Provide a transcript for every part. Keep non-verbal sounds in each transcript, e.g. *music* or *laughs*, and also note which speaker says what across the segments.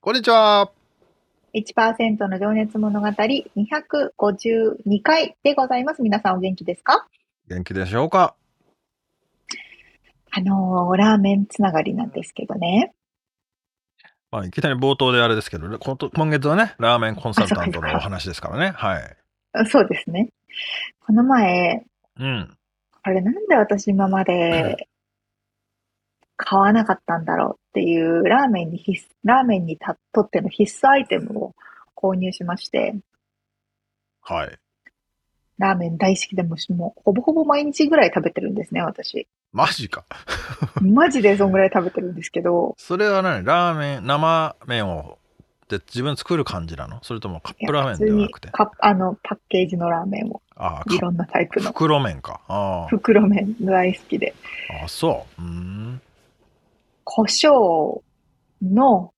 Speaker 1: こんにちは。
Speaker 2: 1%の情熱物語252回でございます。皆さんお元気ですか？
Speaker 1: 元気でしょうか？
Speaker 2: あのー、ラーメンつながりなんですけどね。
Speaker 1: まあ、いきなり冒頭であれですけど、今月はね、ラーメンコンサルタントのお話ですからね。はい。
Speaker 2: そうですね。この前、
Speaker 1: うん。
Speaker 2: あれなんで私今まで買わなかったんだろうっていうラーメンに必ラーメンにとっての必須アイテムを購入しまして。
Speaker 1: はい。
Speaker 2: ラーメン大好きでももうほぼほぼ毎日ぐらい食べてるんですね、私。
Speaker 1: マジか。*laughs*
Speaker 2: マジでそんぐらい食べてるんですけど。
Speaker 1: それは何？ラーメン、生麺をで自分作る感じなの？それともカップラーメンではなくて？
Speaker 2: あのパッケージのラーメンをあいろんなタイプの
Speaker 1: 袋麺か
Speaker 2: あ袋麺大好きで
Speaker 1: あそううん
Speaker 2: 胡椒の、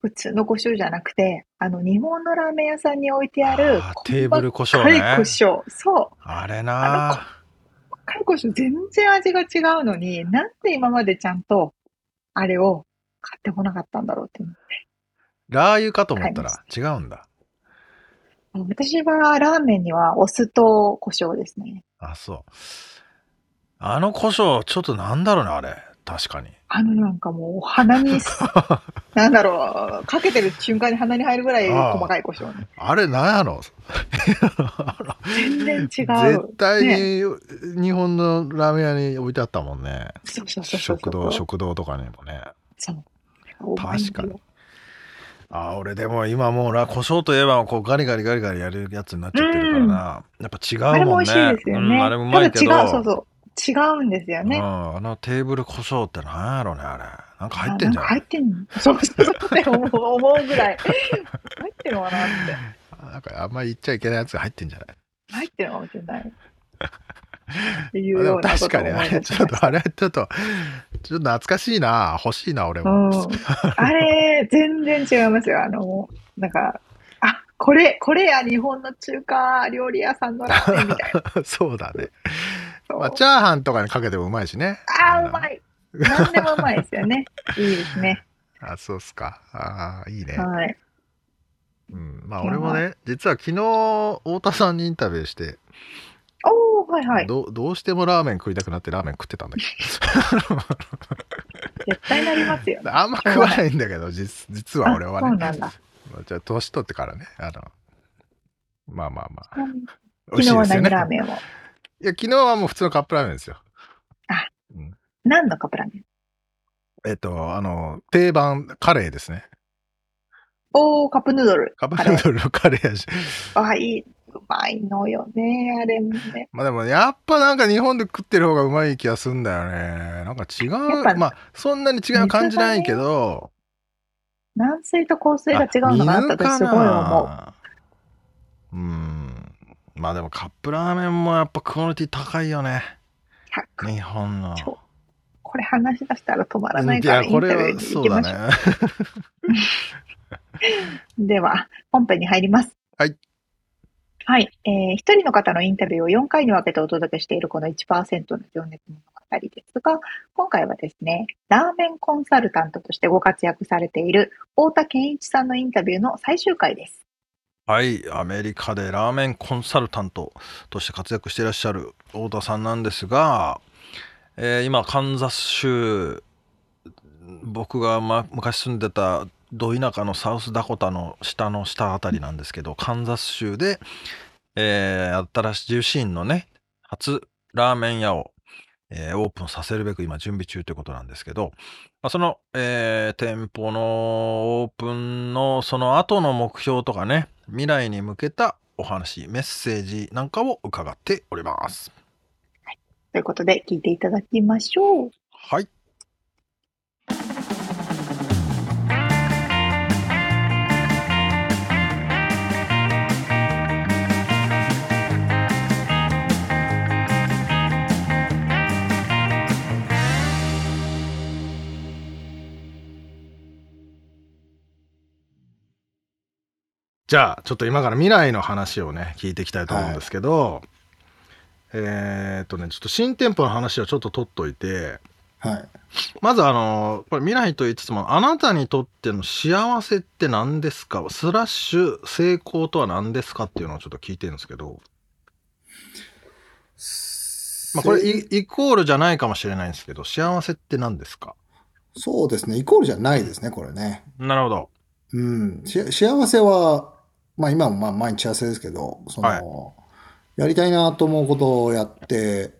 Speaker 2: 普通の胡椒じゃなくて、あの、日本のラーメン屋さんに置いてある、
Speaker 1: テーブル胡椒ね。
Speaker 2: 胡椒。そう。
Speaker 1: あれな
Speaker 2: あの、胡椒全然味が違うのに、なんで今までちゃんと、あれを買ってこなかったんだろうって思って。
Speaker 1: ラー油かと思ったら違うんだ。
Speaker 2: 私はラーメンにはお酢と胡椒ですね。
Speaker 1: あ、そう。あの胡椒、ちょっとなんだろうね、あれ。確かに。
Speaker 2: あのなんかもう鼻に、*laughs* なんだろう、かけてる瞬間に鼻に入るぐらい細かい胡椒ね。
Speaker 1: あれなんやろ？
Speaker 2: 全然違う。
Speaker 1: 絶対に日本のラーメン屋に置いてあったもんね。
Speaker 2: そうそうそう
Speaker 1: 食堂、食堂とかにもね。
Speaker 2: そう。
Speaker 1: 確かに。あ俺でも今もうラ胡椒といえばこうガリガリガリガリやるやつになっちゃってるからな、やっぱ違うもんねあれも美味しいですよね、うん、あれもうまいけど
Speaker 2: そうそう違うんですよね。う
Speaker 1: ん、あのテーブル胡椒ってなんやろね、あれ。なんか入ってんじゃん。
Speaker 2: 入ってんのそうそうそうって思うぐらい。入ってるのかなって。
Speaker 1: なんかあんまり言っちゃいけないやつが入ってんじゃない？
Speaker 2: 入ってるかもしれない。*laughs* っていうよう
Speaker 1: な確かにあれ、ちょっと、あれ、ちょっと、ちょっと懐かしいな。欲しいな、俺も。
Speaker 2: うん、あれ、全然違いますよ。あの、なんか、あ、これ、これや日本の中華料理屋さんのラーメンみたいな。*laughs*
Speaker 1: そうだね。まあ、チャーハンとかにかけてもうまいしね。
Speaker 2: ああ、うまい。何でもうまいですよね。*laughs* いいですね。
Speaker 1: あ、そうっすか。ああ、いいね。
Speaker 2: はい。
Speaker 1: うん、まあ俺もね、実は昨日、太田さんにインタビューして、
Speaker 2: おおはいはい
Speaker 1: ど。どうしてもラーメン食いたくなってラーメン食ってたんだけ
Speaker 2: ど。*laughs* 絶対なりますよ。*laughs*
Speaker 1: あんま食わないんだけど、実実は俺はね。
Speaker 2: そうなんだ。
Speaker 1: じゃあ、年取ってからね、あの、まあまあまあ。
Speaker 2: 昨日は何ラーメンを
Speaker 1: いや、昨日はもう普通のカップラーメンですよ。
Speaker 2: あ、うん、何のカップラーメン？
Speaker 1: えっと、あの、定番カレーですね。
Speaker 2: おー、カップヌードル。
Speaker 1: カップヌードルのカレーやし。
Speaker 2: あ、いい。うまいのよね、あれもね。
Speaker 1: まあでも、やっぱなんか日本で食ってる方がうまい気がするんだよね。なんか違う。まあ、そんなに違う感じないけど。
Speaker 2: 軟水と硬水が違うのかなって私すごい思
Speaker 1: う。うん。まあでもカップラーメンもやっぱクオリティ高いよね。日本の。
Speaker 2: これ話し出したら止まらないからインタビューに行きましょう。ね、*laughs* では、本編に入ります。
Speaker 1: はい。
Speaker 2: はい。えー、一人の方のインタビューを4回に分けてお届けしているこの1%の情熱物語ですが、今回はですね、ラーメンコンサルタントとしてご活躍されている太田健一さんのインタビューの最終回です。
Speaker 1: はい、アメリカでラーメンコンサルタントとして活躍していらっしゃる太田さんなんですが、えー、今カンザス州僕が、ま、昔住んでたど田舎のサウスダコタの下の下あたりなんですけど、カンザス州で、えー、新しい重心のね、初ラーメン屋を、えー、オープンさせるべく今準備中ということなんですけど、まあ、その、えー、店舗のオープンのその後の目標とかね、未来に向けたお話、メッセージなんかを伺っております。
Speaker 2: はい、ということで、聞いていただきましょう。
Speaker 1: はい。じゃあちょっと今から未来の話をね聞いていきたいと思うんですけど、はい、えー、っとねちょっと新店舗の話はちょっと取っといて、
Speaker 2: はい、
Speaker 1: まずあのこれ未来と言いつつもあなたにとっての幸せって何ですか？スラッシュ成功とは何ですかっていうのをちょっと聞いてるんですけど。まあ、これイイコールじゃないかもしれないんですけど幸せって何ですか？
Speaker 3: そうですね。イコールじゃないですねこれね。
Speaker 1: なるほど。
Speaker 3: うん。幸せはまあ今もまあ毎日幸せですけど、その、はい、やりたいなと思うことをやって、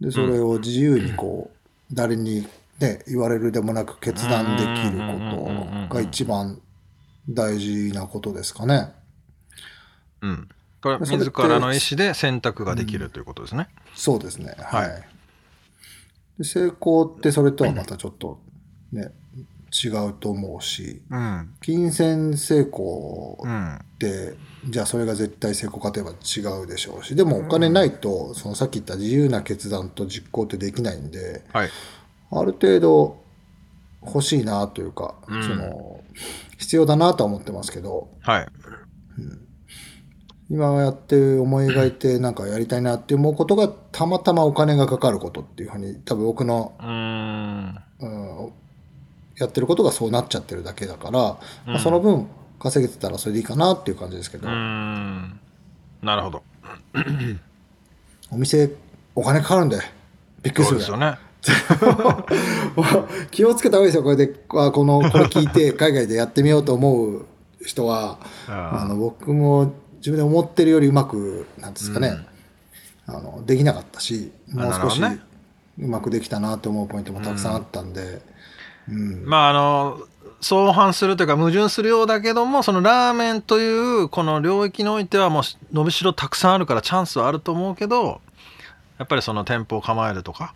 Speaker 3: で、それを自由にこう、誰にね、言われるでもなく決断できることが一番大事なことですかね。
Speaker 1: うん。これは自らの意思で選択ができるということですね。
Speaker 3: うん、そうですね。はい。で成功ってそれとはまたちょっとね、違うと思うし、
Speaker 1: うん、
Speaker 3: 金銭成功って、うん、じゃあそれが絶対成功かといえば違うでしょうしでもお金ないと、そのさっき言った自由な決断と実行ってできないんで、
Speaker 1: はい、
Speaker 3: ある程度欲しいなというか、うん、その必要だなとは思ってますけど、
Speaker 1: はい。
Speaker 3: 今やって思い描いてなんかやりたいなって思うことがたまたまお金がかかることっていうふうに多分僕の、
Speaker 1: うん、
Speaker 3: やってることがそうなっちゃってるだけだから、うん、まあ、その分稼げてたらそれでいいかなっていう感じですけど。
Speaker 1: なるほど。
Speaker 3: お店お金かかるんで。びっくりする
Speaker 1: ですよね。*laughs*
Speaker 3: 気をつけた方がいいですよ。これでこのこれ聞いて *laughs* 海外でやってみようと思う人は。あの僕も自分で思ってるよりうまくなんですかね、うん、あのできなかったしもう少しうまくできたなと思うポイントもたくさんあったんで、
Speaker 1: うん、まああの相反するというか矛盾するようだけどもそのラーメンというこの領域においてはもう伸びしろたくさんあるからチャンスはあると思うけどやっぱりその店舗を構えるとか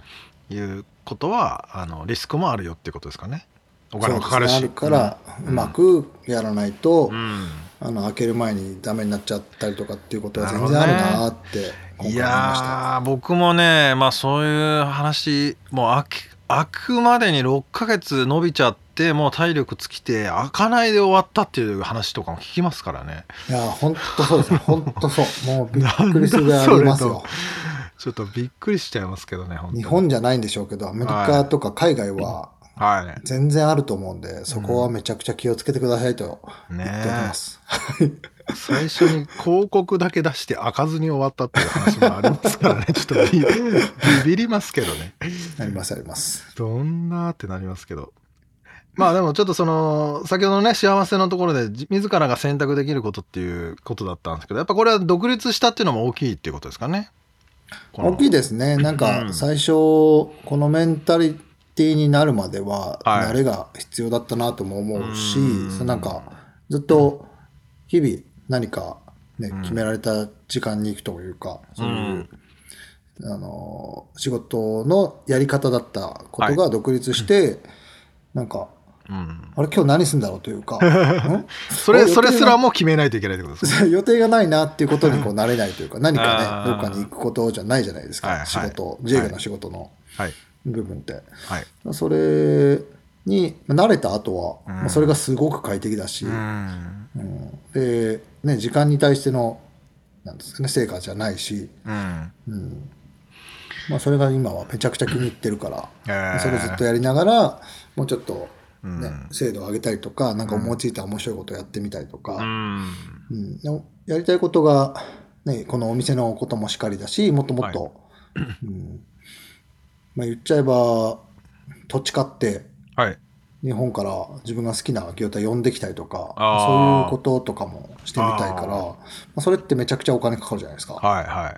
Speaker 1: いうことはあのリスクもあるよっていうことですかね。
Speaker 3: お金もかかるし。ね、あるから、うまくやらないと、うん、あの開ける前にダメになっちゃったりとかっていうことは全然あるなって
Speaker 1: いや僕もねまあそういう話もう開開くまでに6ヶ月伸びちゃってもう体力尽きて開かないで終わったっていう話とかも聞きますからね。
Speaker 3: いや本当そうです *laughs* 本当そう。もうびっくりするぐらいありますよ。
Speaker 1: ちょっとびっくりしちゃいますけどね
Speaker 3: 日本じゃないんでしょうけどアメリカとか海外は、はい、全然あると思うんで、そこはめちゃくちゃ気をつけてくださいと言っておます。
Speaker 1: ね *laughs* 最初に広告だけ出して開かずに終わったっていう話もありますからね、*laughs* ちょっとビビりますけどね。
Speaker 3: ありますあります。
Speaker 1: どんなってなりますけど。まあでもちょっとその、先ほどのね、幸せのところで自らが選択できることっていうことだったんですけど、やっぱこれは独立したっていうのも大きいっていうことですかね。
Speaker 3: 大きいですね。なんか最初、このメンタリティになるまでは、慣れが必要だったなとも思うし、はい、なんかずっと日々、何かね、決められた時間に行くというか、そういう、あの、仕事のやり方だったことが独立して、はい、なんか、うん、あれ今日何するんだろうというか *laughs*
Speaker 1: それそれすらも決めないといけないってことです
Speaker 3: か？*laughs* 予定がないなっていうことにこうなれないというか何かねどっかに行くことじゃないじゃないですか、はいはい、仕事自営業の仕事の部分って、
Speaker 1: はい、
Speaker 3: それに慣れた後は、うん、まあ、それがすごく快適だし、うん、うん、で、ね、時間に対してのなんですかね成果じゃないし、
Speaker 1: うん。
Speaker 3: まあ、それが今はめちゃくちゃ気に入ってるから、えー、それずっとやりながらもうちょっとね、精度を上げたりとかなんか思いついた面白いことをやってみたりとか、うん。やりたいことが、ね、このお店のこともしっかりだしもっともっと、はい。うんまあ、言っちゃえば土地買って、
Speaker 1: はい
Speaker 3: 日本から自分が好きな業態呼んできたりとか、そういうこととかもしてみたいから、まあ、それってめちゃくちゃお金かかるじゃないですか。
Speaker 1: はいは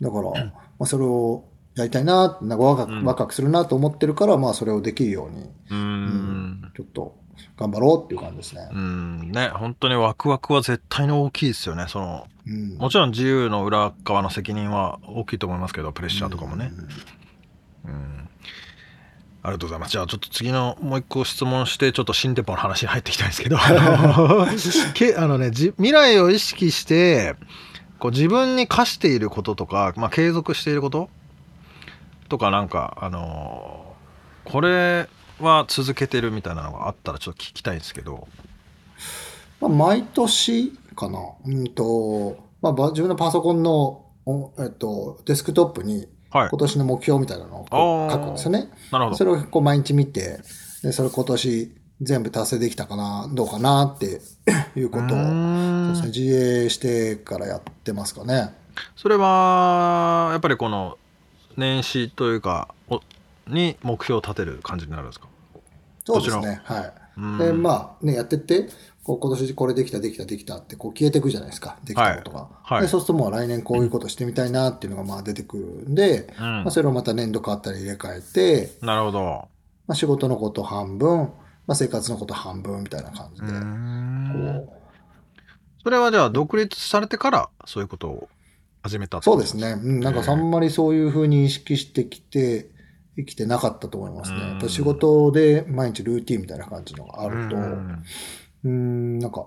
Speaker 1: い。
Speaker 3: だから、まあ、それをやりたいな、なんかワクワクするなと思ってるから、まあそれをできるように、うん、ちょっと頑張ろうっていう感じですね。
Speaker 1: うんね、本当にワクワクは絶対に大きいですよね。その、うん、もちろん自由の裏側の責任は大きいと思いますけど、プレッシャーとかもね。うん、うんありがとうございます。じゃあちょっと次のもう一個質問してちょっと新店舗の話に入っていきたいんですけど *laughs* けあのね未来を意識してこう自分に課していることとか、まあ、継続していること？とかなんかあのー、これは続けてるみたいなのがあったらちょっと聞きたいんですけど。
Speaker 3: まあ、毎年かな。うんと、まあ、自分のパソコンの、えっと、デスクトップに今年の目標みたいなのを書くんですよね。
Speaker 1: なるほど。
Speaker 3: それをこう毎日見て、で、それ今年全部達成できたかな、どうかなって *coughs* いうことを、そう自営してからやってますかね。
Speaker 1: それは、やっぱりこの年始というか、に目標を立てる感じになるんですか？
Speaker 3: そうですね。はい。で、まあね、やってって、こう今年これできたできたできたってこう消えていくじゃないですかできたことが、はい。はい、でそうするともう来年こういうことしてみたいなっていうのがまあ出てくるんで、うん、まあ、それをまた年度変わったり入れ替えて
Speaker 1: なるほど、
Speaker 3: まあ、仕事のこと半分、まあ、生活のこと半分みたいな感じでこ
Speaker 1: う。それはじゃあ独立されてからそういうことを始めた
Speaker 3: そうですね、うん、なんかあんまりそういうふうに意識してきて生きてなかったと思いますね。やっぱ仕事で毎日ルーティンみたいな感じのがあると、うん、なんか、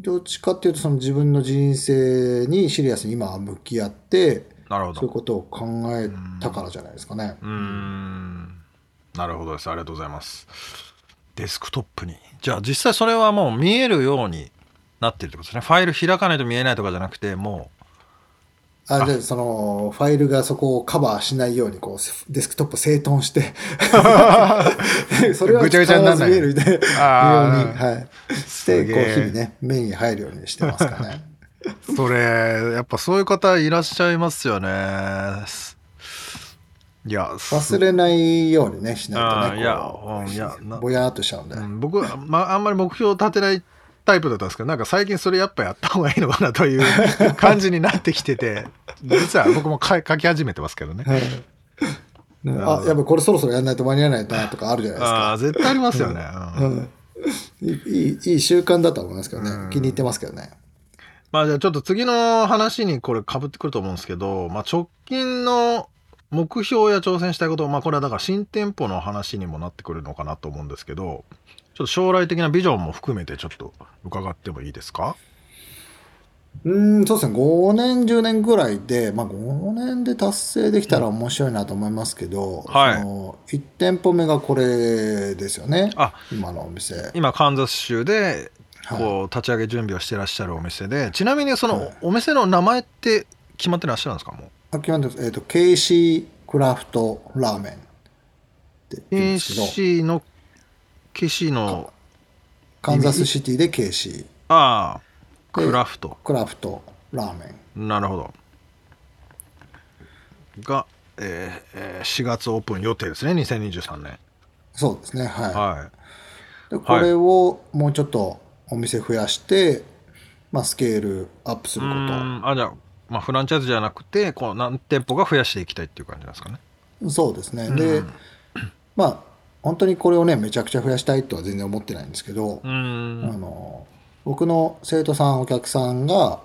Speaker 3: どっちかっていうと、その自分の人生にシリアスに今向き合って、
Speaker 1: なるほど。
Speaker 3: そういうことを考えたからじゃないですかね。
Speaker 1: うん。なるほどです。ありがとうございます。デスクトップに。じゃあ実際それはもう見えるようになってるってことですね。ファイル開かないと見えないとかじゃなくて、もう
Speaker 3: あ。でそのファイルがそこをカバーしないようにこうデスクトップ整頓して。*laughs* それはぐちゃぐちゃにならない見えるみたいなように、はい、してこう日々ね目に入るようにしてますかね。*laughs*
Speaker 1: それやっぱそういう方いらっしゃいますよね。いや
Speaker 3: 忘れないようにねしないとねいや、うん、いやぼやっとしちゃうんで、う
Speaker 1: ん、僕は、まあ、あんまり目標を立てないタイプだったんですけどなんか最近それやっぱやった方がいいのかなという *laughs* 感じになってきてて実は僕も書き始めてますけどね。
Speaker 3: あやっぱこれそろそろやんないと間に合わないなとかあるじゃないですか。
Speaker 1: あ絶対ありますよね、
Speaker 3: うんいいいい習慣だと思いますけどね、気に入ってますけどね。
Speaker 1: まあじゃあちょっと次の話にこれかぶってくると思うんですけど、まあ、直近の目標や挑戦したいこと、まあこれはだから新店舗の話にもなってくるのかなと思うんですけど、ちょっと将来的なビジョンも含めてちょっと伺ってもいいですか？
Speaker 3: うんそうですね。5年10年ぐらいで、まあ、5年で達成できたら面白いなと思いますけど、はい、その1店舗目がこれですよね。あ今のお店。
Speaker 1: 今カンザス州でこう立ち上げ準備をしてらっしゃるお店で、はい、ちなみにそのお店の名前って決まってらっしゃるんですか？もう。
Speaker 3: あ決まってます、えーと、KC クラフトラーメン
Speaker 1: って言うんですけど。KC のケシの
Speaker 3: カンザスシティでケシ
Speaker 1: ああクラフト。
Speaker 3: クラフトラーメ
Speaker 1: ン。なるほど。が、えーえー、4月オープン予定ですね2023年。
Speaker 3: そうですねはい、はい、でこれをもうちょっとお店増やして、まあ、スケールアップすること。
Speaker 1: あじゃあ、まあ、フランチャイズじゃなくてこう何店舗が増やしていきたいっていう感じなんですかね。
Speaker 3: そうですね。で、まあ本当にこれをねめちゃくちゃ増やしたいとは全然思ってないんですけど、あの僕の生徒さんお客さんが、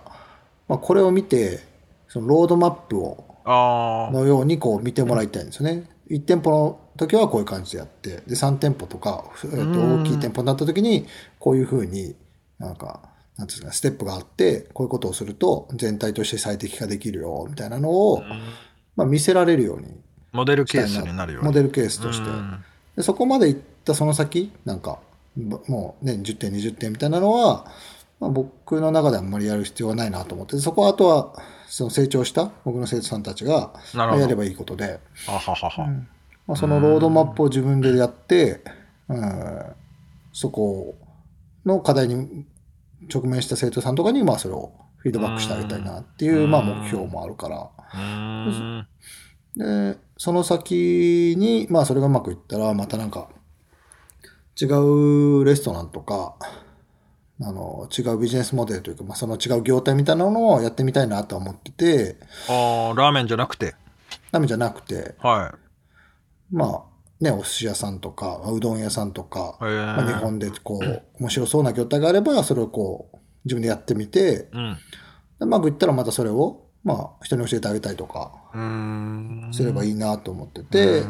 Speaker 3: まあ、これを見てそのロードマップをのようにこう見てもらいたいんですよね。1店舗の時はこういう感じでやってで3店舗とか、えー、と大きい店舗になった時にこういうふうになんかなんですかステップがあってこういうことをすると全体として最適化できるよみたいなのを、まあ、見せられるように
Speaker 1: モデルケースにな。るよ
Speaker 3: モデルケースとしてでそこまで行ったその先なんかもうね10点20点みたいなのは、まあ、僕の中であんまりやる必要はないなと思ってそこはあとはその成長した僕の生徒さんたちがやればいいことで。
Speaker 1: ははは、うん。
Speaker 3: まあ、そのロードマップを自分でやって、うん、そこの課題に直面した生徒さんとかにまあそれをフィードバックしてあげたいなっていうまあ目標もあるから。でその先に、まあそれがうまくいったら、またなんか、違うレストランとか、あの、違うビジネスモデルというか、まあその違う業態みたいなのをやってみたいなと思ってて。
Speaker 1: ああ、ラーメンじゃなくて？
Speaker 3: ラーメンじゃなくて。
Speaker 1: はい。
Speaker 3: まあ、ね、お寿司屋さんとか、うどん屋さんとか、まあ、日本でこう、面白そうな業態があれば、それをこう、自分でやってみて、うん、うまくいったらまたそれを、まあ、人に教えてあげたりとか、すればいいなと思ってて、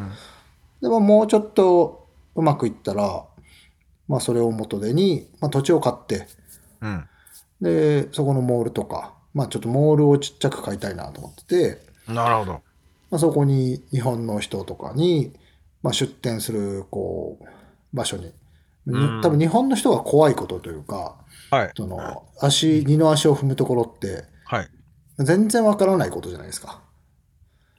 Speaker 3: でももうちょっとうまくいったら、まあ、それを元手に、まあ、土地を買って、うん、で、そこのモールとか、まあ、ちょっとモールをちっちゃく買いたいなと思ってて、
Speaker 1: なるほど。
Speaker 3: まあ、そこに日本の人とかに、まあ、出店する、こう、場所に。多分日本の人が怖いことというか、はい、その足、二の足を踏むところって、はい、全然わからないことじゃないですか。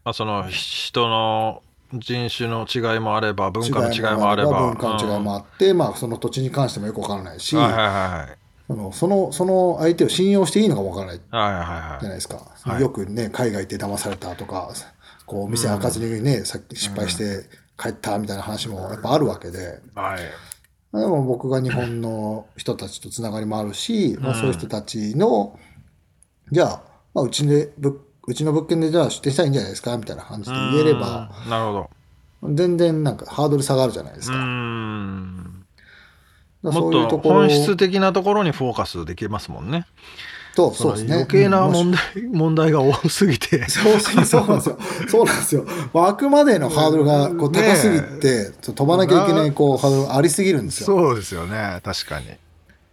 Speaker 1: まあ、その人の人種の違いもあれば、文化の違いもあれば。
Speaker 3: 文化の違いもあって、うん、まあ、その土地に関してもよくわからないし、はいはいはい、そのそのその相手を信用していいのかもわからないじゃないですか。よくね、海外で騙されたとか、こう店開かずにね、うん、さっき失敗して帰ったみたいな話もやっぱあるわけで、はい、でも僕が日本の人たちとつながりもあるし、まあ、そういう人たちの、じゃあ、まあ、うちでうちの物件でじゃあ出店したらいいんじゃないですかみたいな感じで言えれば、
Speaker 1: なるほ
Speaker 3: ど。全然なんかハードル下がるじゃないですか。
Speaker 1: うんもっと本質的なところにフォーカスできますもんね。
Speaker 3: と、そうですね。
Speaker 1: 余計な問題、問題が多すぎて。
Speaker 3: そうそうそうなんですよ。そうなんですよ。あくまでのハードルがこう高すぎて、飛ばなきゃいけないこうハードルがありすぎるんですよ。
Speaker 1: そうですよね。確かに。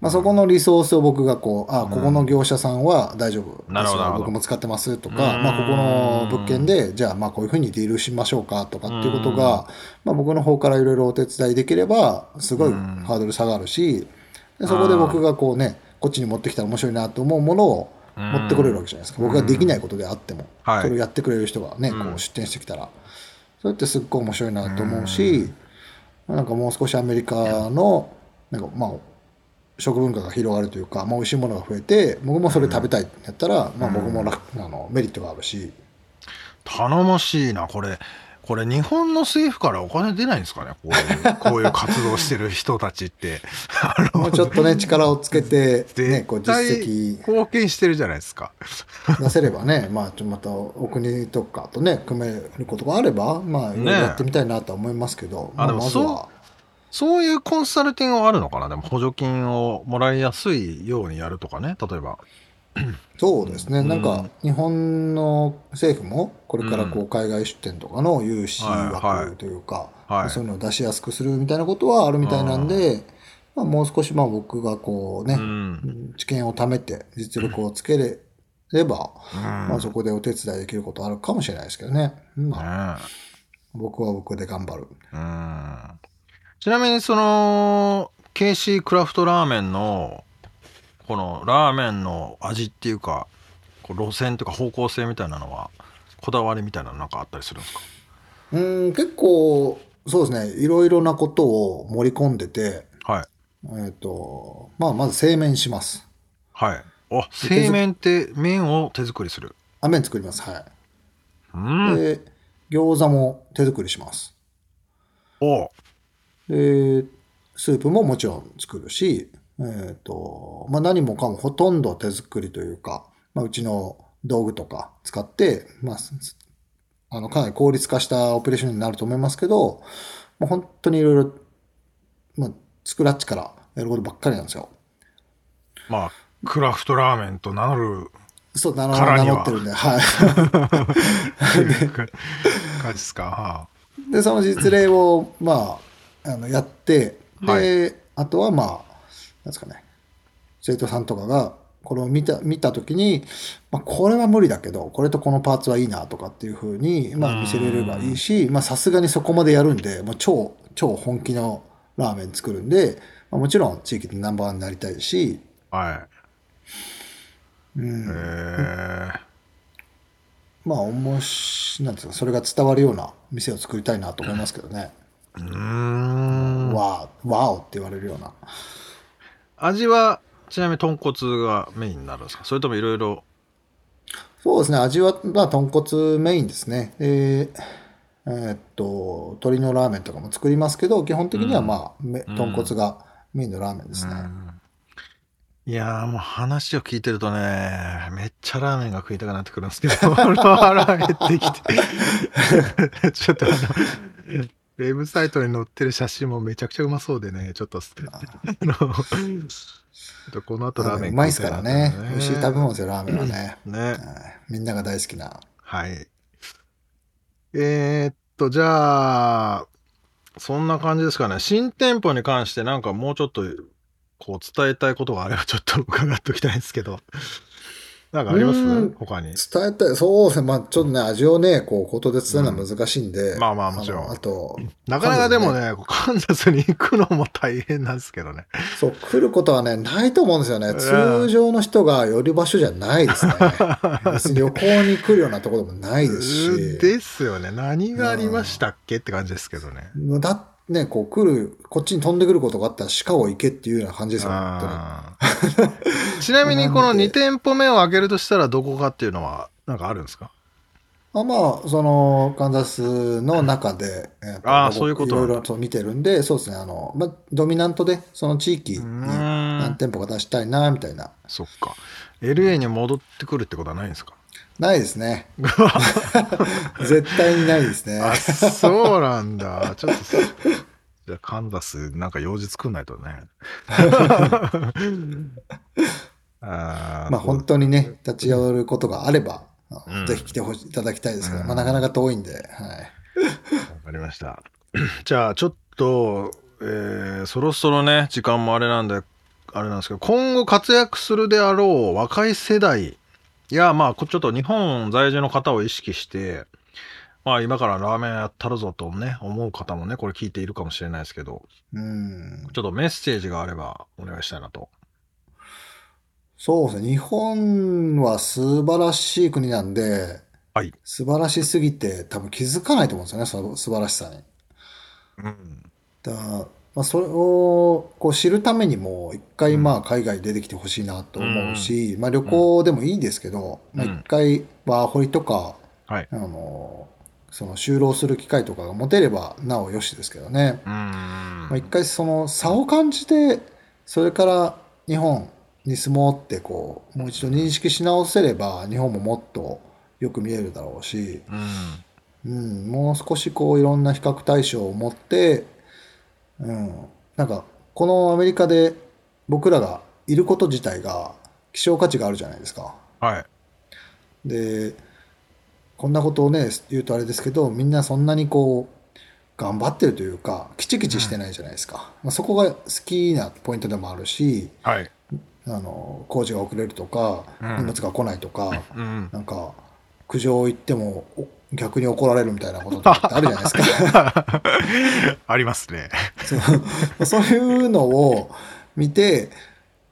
Speaker 3: まあ、そこのリソースを僕がこう、あ、ここの業者さんは大丈夫。ですよ、僕も使ってますとか、まあ、ここの物件で、じゃあ、まあ、こういうふうにディールしましょうかとかっていうことが、まあ、僕の方からいろいろお手伝いできれば、すごいハードル下がるし、でそこで僕がこうね、こっちに持ってきたら面白いなと思うものを持ってこれるわけじゃないですか。僕ができないことであっても、それをやってくれる人がね、こう出店してきたら、それってすっごい面白いなと思うし、なんかもう少しアメリカの、なんかまあ、食文化が広がるというか、まあ、美味しいものが増えて僕もそれ食べたいってやったら、まあ、僕も楽、あのメリットがあるし。
Speaker 1: 頼もしいなこれ。これ日本の政府からお金出ないんですかねこういう *laughs* こういう活動してる人たちって。*laughs*
Speaker 3: もうちょっとね力をつけて、ね、こう実績。
Speaker 1: 貢献してるじゃないですか。*laughs*
Speaker 3: 出せればねまあまたお国とかとね組めることがあればまあやってみたいなとは思いますけど、ね、まあ、まずは
Speaker 1: そういうコンサルティングはあるのかな？でも補助金をもらいやすいようにやるとかね、例えば。
Speaker 3: そうですね、なんか日本の政府もこれからこう海外出店とかの融資枠というか、そういうのを出しやすくするみたいなことはあるみたいなんで、まあ、もう少しまあ僕がこうね、知見を貯めて実力をつければ、まあ、そこでお手伝いできることあるかもしれないですけどね。まあ、僕は僕で頑張る。
Speaker 1: うんちなみにその KC クラフトラーメンのこのラーメンの味っていうかこう路線というか方向性みたいなのはこだわりみたいなのなんかあったりするんですか？
Speaker 3: うん結構そうですね。いろいろなことを盛り込んでて、
Speaker 1: はい。
Speaker 3: えーとまあ、まず製麺します。
Speaker 1: はい。あ製麺って麺を手作りする。
Speaker 3: あ麺作ります。はい。うん。で餃子も手作りします。
Speaker 1: お
Speaker 3: で、スープももちろん作るし、えっ、ー、と、まあ、何もかもほとんど手作りというか、まあ、うちの道具とか使って、まあ、あの、かなり効率化したオペレーションになると思いますけど、まあ、本当にいろいろ、まあ、スクラッチからやることばっかりなんですよ。
Speaker 1: まあ、クラフトラーメンと名乗る
Speaker 3: そう、名乗ってるんで、はい。*laughs* *laughs*
Speaker 1: 感じですか。は
Speaker 3: あ、で、その実例を、まあ、あのやって、で、はい、あとはまあ、なんですかね、生徒さんとかが、これを見た、見たときに、まあ、これは無理だけど、これとこのパーツはいいなとかっていうふうに、まあ、見せれればいいし、まあ、さすがにそこまでやるんで、もう超、超本気のラーメン作るんで、まあ、もちろん地域でナンバーワンになりたいし、
Speaker 1: はい。うん。へ
Speaker 3: まあ、おもし、なんですか、それが伝わるような店を作りたいなと思いますけどね。
Speaker 1: うん。
Speaker 3: わわおって言われるような。
Speaker 1: 味は、ちなみに豚骨がメインになるんですか？それともいろいろ
Speaker 3: そうですね。味は、まあ、豚骨メインですね。えー、えーっと、鶏のラーメンとかも作りますけど、基本的にはまあ、め豚骨がメインのラーメンですね。
Speaker 1: いやーもう話を聞いてるとね、めっちゃラーメンが食いたくなってくるんですけど、*laughs* 腹減ってきて。*laughs* ちょっとウェブサイトに載ってる写真もめちゃくちゃうまそうでね、ちょっと、*laughs* あの、この後ラーメン
Speaker 3: うまいですからね。美味しい食べ物ですよ、ラーメンはね。
Speaker 1: ね。
Speaker 3: はいみんなが大好きな。
Speaker 1: はい。えーっと、じゃあ、そんな感じですかね。新店舗に関してなんかもうちょっと、こう伝えたいことがあればちょっと伺っておきたいんですけど。なんかあります？
Speaker 3: うん
Speaker 1: 他に？
Speaker 3: 伝えたい、そうですね。まあ、ちょっとね、味をね、こう、口頭で伝えるのは難しいんで。
Speaker 1: んまあまあもちろん
Speaker 3: のあと、
Speaker 1: なかなかでもね、カンザスに行くのも大変なんですけどね。
Speaker 3: そう、来ることはね、ないと思うんですよね。
Speaker 1: ん
Speaker 3: 通常の人が寄る場所じゃないですね。*laughs* 別に旅行に来るようなところでもないですし。
Speaker 1: ですよね。何がありましたっけって感じですけどね。
Speaker 3: だね、こう来る、こっちに飛んでくることがあったらシカゴ行けっていうような感じですよ、
Speaker 1: ちなみに *laughs* この2店舗目を開けるとしたらどこかっていうのはなんかあるんですか？
Speaker 3: あまあ、その、カンザスの中で、え
Speaker 1: あそういうこと。
Speaker 3: いろいろと見てるんで、そうですね、あの、まあ、ドミナントで、その地域に何店舗か出したいな、みたいな。
Speaker 1: そっか。LA に戻ってくるってことはないんですか？
Speaker 3: ないですね。*laughs* 絶対にないですね。
Speaker 1: あ、そうなんだ。ちょっと、じゃあカンザスなんか用事作んないとね。*laughs* あー
Speaker 3: まあ、本当にね、立ち寄ることがあれば、
Speaker 1: うん
Speaker 3: ぜひ来てほしいただきたいですけど、
Speaker 1: うん
Speaker 3: まあ、なかなか遠いんで、はい。
Speaker 1: わかりました。じゃあちょっと、えーそろそろね時間もあれなんであれなんですけど今後活躍するであろう若い世代やまあこちょっと日本在住の方を意識してまあ今からラーメンやったるぞとね思う方もねこれ聞いているかもしれないですけど
Speaker 3: うん。
Speaker 1: ちょっとメッセージがあればお願いしたいなと。
Speaker 3: そうですね。日本は素晴らしい国なんで、
Speaker 1: はい。
Speaker 3: 素晴らしすぎて多分気づかないと思うんですよね、その素晴らしさに。
Speaker 1: うん。
Speaker 3: だまあ、それをこう知るためにも一回まあ海外に出てきてほしいなと思うし、まあ、旅行でもいいですけど、まあ、回ワーホリとか、
Speaker 1: はい。
Speaker 3: あのその就労する機会とかが持てればなおよしですけどね、
Speaker 1: うん。
Speaker 3: まあ、一回その差を感じてそれから日本に住もうってこうもう一度認識し直せれば日本ももっとよく見えるだろうし、
Speaker 1: うん。
Speaker 3: うん、もう少しこういろんな比較対象を持って、うん、なんかこのアメリカで僕らがいること自体が希少価値があるじゃないですか。
Speaker 1: はい。
Speaker 3: でこんなことをね言うとあれですけどみんなそんなにこう頑張ってるというかキチキチしてないじゃないですか、まあ、そこが好きなポイントでもあるし
Speaker 1: はい。
Speaker 3: あの工事が遅れるとか
Speaker 1: うん
Speaker 3: 荷物が来ないとか、
Speaker 1: うん。
Speaker 3: なんか苦情行ってもお逆に怒られるみたいなことってあるじゃないですか。*laughs*
Speaker 1: ありますね。
Speaker 3: そういうのを見て、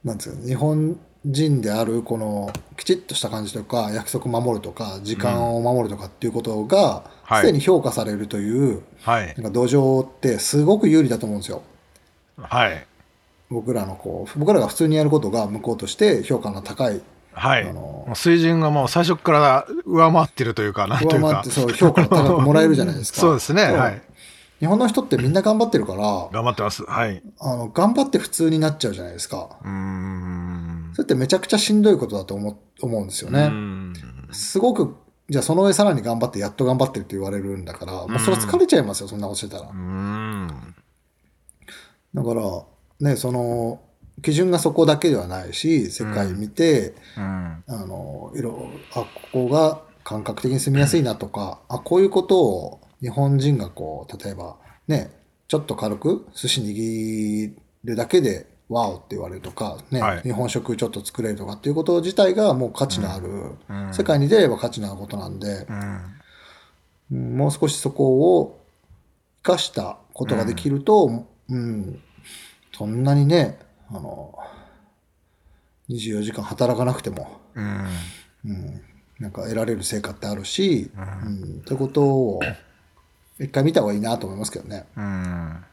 Speaker 3: なんですか、日本人であるこのきちっとした感じとか、約束守るとか、時間を守るとかっていうことが、
Speaker 1: はい
Speaker 3: すでに評価されるという、
Speaker 1: はい。
Speaker 3: なんか土壌ってすごく有利だと思うんですよ。
Speaker 1: はい。
Speaker 3: 僕らのこう、僕らが普通にやることが向こうとして評価の高い、
Speaker 1: はい。
Speaker 3: あの
Speaker 1: 水準がもう最初から上回ってるというか、なんというか
Speaker 3: 上回って。そう評価が高くもらえるじゃないですか。*laughs*
Speaker 1: そうですね。はい。
Speaker 3: 日本の人ってみんな頑張ってるから、
Speaker 1: 頑張ってます。はい。
Speaker 3: あの頑張って普通になっちゃうじゃないですか。
Speaker 1: うーん。
Speaker 3: それってめちゃくちゃしんどいことだと思う思うんですよ
Speaker 1: う
Speaker 3: ね。
Speaker 1: ん
Speaker 3: すごく、じゃあその上さらに頑張って、やっと頑張ってるって言われるんだから、もうそれは疲れちゃいますよ、そんなことしてたら
Speaker 1: う。ん。
Speaker 3: だから、ね、その、基準がそこだけではないし、世界見て、
Speaker 1: うん。
Speaker 3: あの、いろ、あ、ここが感覚的に住みやすいなとか、あ、こういうことを日本人がこう、例えば、ね、ちょっと軽く寿司握るだけで、ワオって言われるとか、ね、
Speaker 1: はい。
Speaker 3: 日本食ちょっと作れるとかっていうこと自体がもう価値のある、
Speaker 1: うん。
Speaker 3: 世界に出れば価値のあることなんで
Speaker 1: う、ん。
Speaker 3: うんもう少しそこを生かしたことができると、うん、そんなにね、あの、24時間働かなくても、
Speaker 1: うん。
Speaker 3: うん、なんか得られる成果ってあるし、うん、ということを一回見た方がいいなと思いますけどね。
Speaker 1: うん。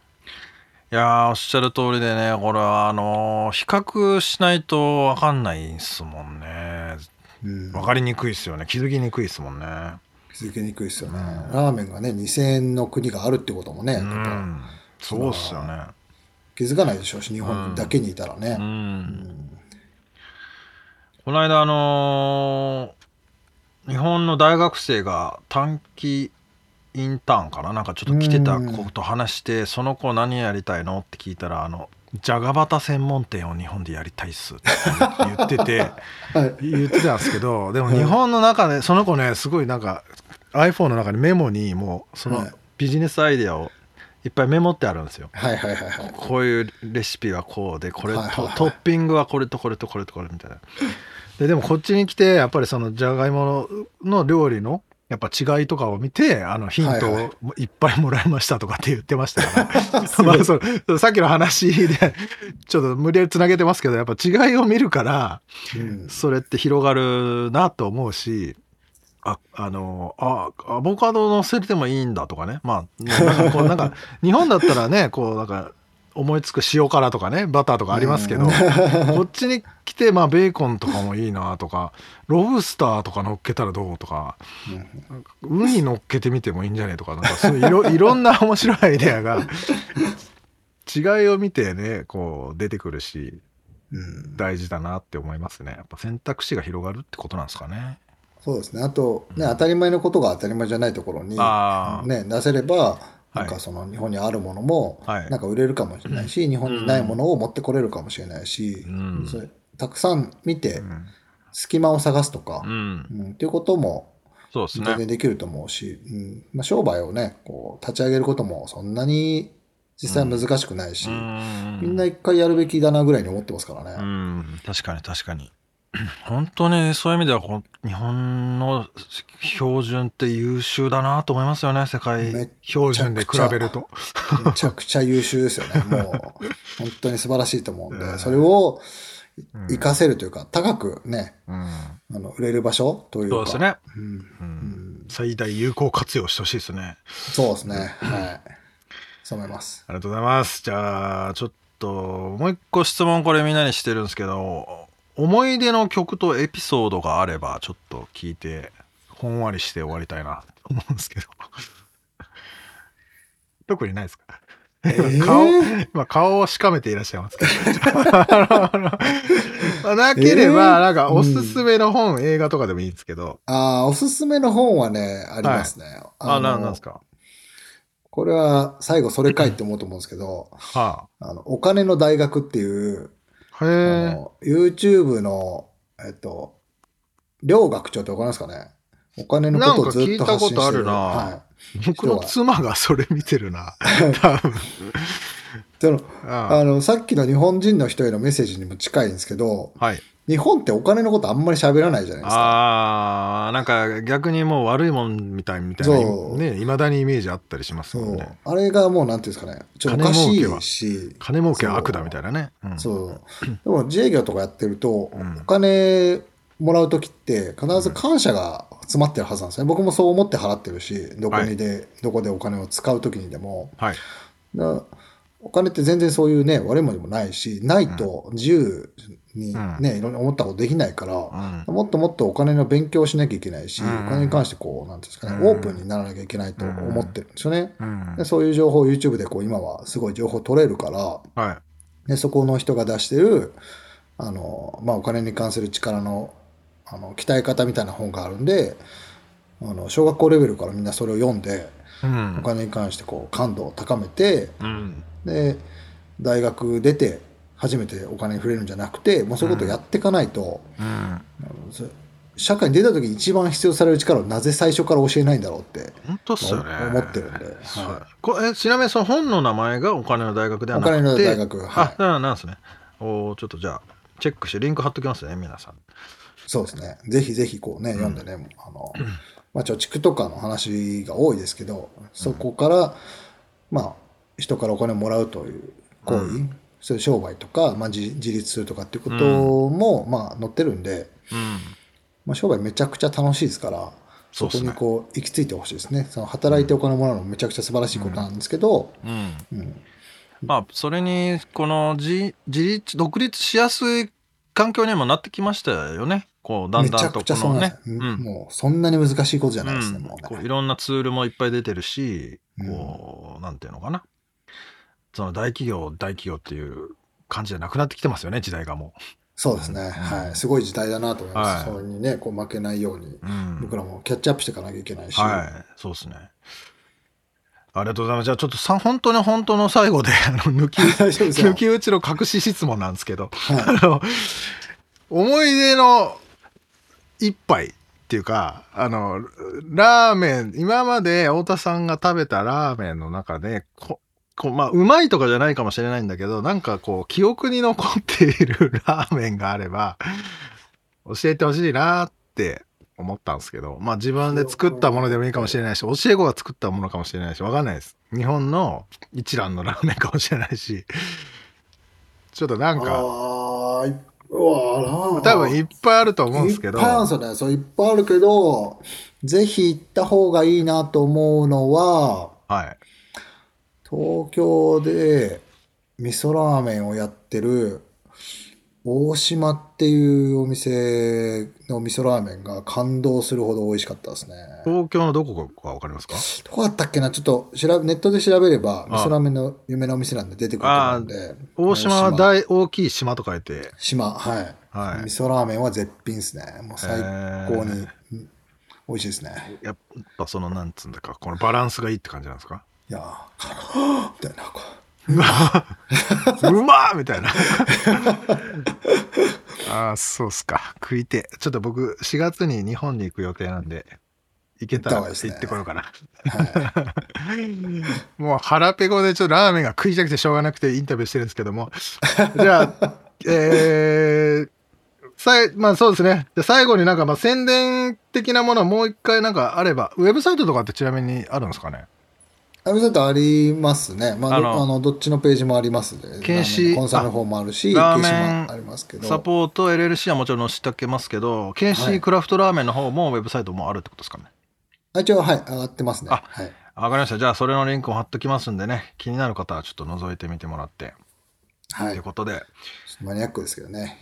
Speaker 1: いやーおっしゃる通りでね、これはあのー比較しないと分かんないですもんね。
Speaker 3: うん、
Speaker 1: 分かりにくいですよね。気づきにくいですもんね。
Speaker 3: 気づきにくいですよね。ラーメンがね、2000円の国があるってこともね、
Speaker 1: うん、そうっすよね。
Speaker 3: 気づかないでしょうし、日本だけにいたらね。
Speaker 1: うん。うん。この間、あのー、日本の大学生が短期インターンかな？なんかちょっと来てた子と話して、その子何やりたいの？って聞いたら、あの、じゃがバタ専門店を日本でやりたいっす。って言ってて、*laughs* はい、言ってたんですけどでも日本の中でその子ねすごいなんか iPhone の中にメモにもうそのビジネスアイデアをいっぱいメモってあるんですよ。
Speaker 3: はいはいはいはい。
Speaker 1: こういうレシピはこうでこれと、はいはいはい、トッピングはこれとこれとこれとこれみたいな。ででもこっちに来てやっぱりそのじゃがいもの料理のやっぱ違いとかを見てあのヒントをいっぱいもらいましたとかって言ってましたから、*laughs* *laughs* まあ、そさっきの話でちょっと無理やりつなげてますけどやっぱ違いを見るから、それって広がるなと思うし。あ、あの、あ、アボカド乗せてもいいんだとかね。まあ、なんかこう、*laughs* なんか、日本だったらね、こう、なんか、思いつく塩辛とかねバターとかありますけど、こっちに来て、まあ、ベーコンとかもいいなとかロブスターとか乗っけたらどうとか、ウニ乗っけてみてもいいんじゃねとかなんかそういろ *laughs* いろんな面白いアイデアが違いを見てねこう出てくるし、うん、大事だなって思いますねやっぱ選択肢が広がるってことなんですかね。
Speaker 3: そうですね。あとね、当たり前のことが当たり前じゃないところに、ね、出せればなんかその日本にあるものもなんか売れるかもしれないし、日本にないものを持ってこれるかもしれないし、それたくさん見て隙間を探すとか、うん。っていうことも全然できると思うし、うん。まあ、商売をねこう立ち上げることもそんなに実際難しくないし、みんな一回やるべきだなぐらいに思ってますからね。
Speaker 1: うん、確かに確かに。*clears throat* 本当にそういう意味では日本の標準って優秀だなと思いますよね世界標準で比べると。
Speaker 3: めちゃくちゃ優秀ですよねもう。*laughs* 本当に素晴らしいと思うんで、それを活かせるというか高くね、うん、あの売れる場所というか。
Speaker 1: そうですね、うん、うん、最大有効活用してほしいですね。
Speaker 3: そうですね。はい。そう思います。
Speaker 1: ありがとうございます。じゃあちょっともう一個質問これみんなにしてるんですけど思い出の曲とエピソードがあればちょっと聞いてほんわりして終わりたいな。と *laughs* 思うんですけど。*laughs* 特にないですか、えー、顔今顔をしかめていらっしゃいますけど。*laughs* なければ、なんかおすすめの本、うん、映画とかでもいいんですけど。
Speaker 3: ああおすすめの本はねありますね、はい、
Speaker 1: ああなんですか？
Speaker 3: これは最後それかいって思うと思うんですけど、はあ、あのお金の大学っていう
Speaker 1: へ
Speaker 3: YouTube の、えっと、両学長ってわかりますかね？お金のことをずっと発信してる。聞いたことあるな。
Speaker 1: はい、僕の妻がそれ見てるな。多分。*laughs*
Speaker 3: そのあのさっきの日本人の人へのメッセージにも近いんですけど、
Speaker 1: はい、
Speaker 3: 日本ってお金のことあんまり喋らないじゃないですか。
Speaker 1: ああ、なんか逆にもう悪いもんみたいみたいな、ね、いまだにイメージあったりしますもんね。
Speaker 3: あれがもうなんていうんですかね、ちょっとおかしいし。
Speaker 1: 金儲けは悪だみたいなね。
Speaker 3: うん、そう。でも自営業とかやってると、お金もらう時って必ず感謝が詰まってるはずなんですね。僕もそう思って払ってるし、どこにで、はい、どこでお金を使う時にでも。
Speaker 1: はい。
Speaker 3: お金って全然そういうね、悪いものでもないし、ないと自由にね、うん、いろんな思ったことできないから、うん、もっともっとお金の勉強をしなきゃいけないし、うん、お金に関してこう、なんていうんですかね、オープンにならなきゃいけないと思ってるんですよね。でそういう情報を YouTube でこう今はすごい情報取れるから、
Speaker 1: はい、
Speaker 3: でそこの人が出してる、あの、まあ、お金に関する力の、あの、鍛え方みたいな本があるんで、あの、小学校レベルからみんなそれを読んで、お金に関してこう感度を高めて、で大学出て初めてお金に触れるんじゃなくてもうそういうことをやっていかないと、うん、社会に出た時に一番必要される力をなぜ最初から教えないんだろうって
Speaker 1: 本当っすよね。
Speaker 3: 思ってるんで、
Speaker 1: はい、こえちなみにその本の名前がお金の大学ではなくて。お
Speaker 3: 金の大学
Speaker 1: はい。あなんですね。おちょっとじゃあチェックしてリンク貼っときますね皆さん。
Speaker 3: そうですね。ぜひぜひこうね、読んでねあの、まあ、貯蓄とかの話が多いですけどそこから、まあ人からお金をもらうという行為、うん、そういう商売とか、まあ、自自立するとかっていうことも、うん、まあ、載ってるんで、
Speaker 1: うん、
Speaker 3: まあ、商売めちゃくちゃ楽しいですからそこにこう行き着いてほしいですね。その働いてお金もらうのもめちゃくちゃ素晴らしいことなんですけど、
Speaker 1: うん。まあ、それにこの自自立独立しやすい環境にもなってきましたよね。こう、だんだんとこのね、
Speaker 3: うん、もう、そんなに難しいことじゃないですね、もうね。
Speaker 1: こういろんなツールもいっぱい出てるし、こう、なんていうのかな。その大企業、大企業っていう感じじゃなくなってきてますよね、時代がもう。
Speaker 3: そうですね、はい。すごい時代だなと思います。はい、それにね、こう負けないように、僕らもキャッチアップしていかなきゃいけないし。
Speaker 1: はい、そうですね。ありがとうございます。じゃあちょっとさ、本当に本当の最後で、*laughs* あの、抜き、*laughs* 抜き打ちの隠し質問なんですけど、はい、あの、思い出の一杯っていうか、あの、ラーメン、今まで太田さんが食べたラーメンの中で、ここうまあ、うまいとかじゃないかもしれないんだけど、なんかこう、記憶に残っているラーメンがあれば、教えてほしいなって思ったんですけど、まあ自分で作ったものでもいいかもしれないし、教え子が作ったものかもしれないし、わかんないです。日本の一蘭のラーメンかもしれないし、ちょっとなんか、多分いっぱいあると思うんですけど。
Speaker 3: いっぱいあるんですよね。そう、いっぱいあるけど、ぜひ行った方がいいなと思うのは、
Speaker 1: はい。
Speaker 3: 東京で味噌ラーメンをやってる大島っていうお店の味噌ラーメンが感動するほど美味しかったですね。
Speaker 1: 東京のどこかわかりますか？
Speaker 3: どこだったっけな？ちょっと調べ、ネットで調べれば、味噌ラーメンの有名なお店なんで出てくると思うんで。
Speaker 1: 大島は大、大きい島と書いて。
Speaker 3: 島、はい。はい。味噌ラーメンは絶品ですね。もう最高に美味しいですね。
Speaker 1: やっぱその、なんつうんだか、このバランスがいいって感じなんですか？
Speaker 3: いやみたいな。
Speaker 1: うまうまみたいな。*laughs* ああ、そうっすか。食いて。ちょっと僕、4月に日本に行く予定なんで、行けたら行ってこようかな。はい、*laughs* もう腹ペコでちょっとラーメンが食いたくてしょうがなくてインタビューしてるんですけども。じゃあ、*laughs* えー、さい、まあそうですね。じゃ最後になんかまあ宣伝的なものをもう一回なんかあれば、ウェブサイトとかってちなみにあるんですかね？
Speaker 3: アミサイトありますね。まあ、あのあのどっちのページもありますで、
Speaker 1: 検視
Speaker 3: コンサルの方もあるし、ラ
Speaker 1: ーメンありますけど。サポート LLC はもちろん載せておけますけど、検視クラフトラーメンの方もウェブサイトもあるってことですかね？
Speaker 3: はい、一応、はい、上がってますね。
Speaker 1: あ、
Speaker 3: はい。
Speaker 1: わかりました。じゃあ、それのリンクを貼っときますんでね、気になる方はちょっと覗いてみてもらって。はい。ということで。
Speaker 3: マニアックですけどね。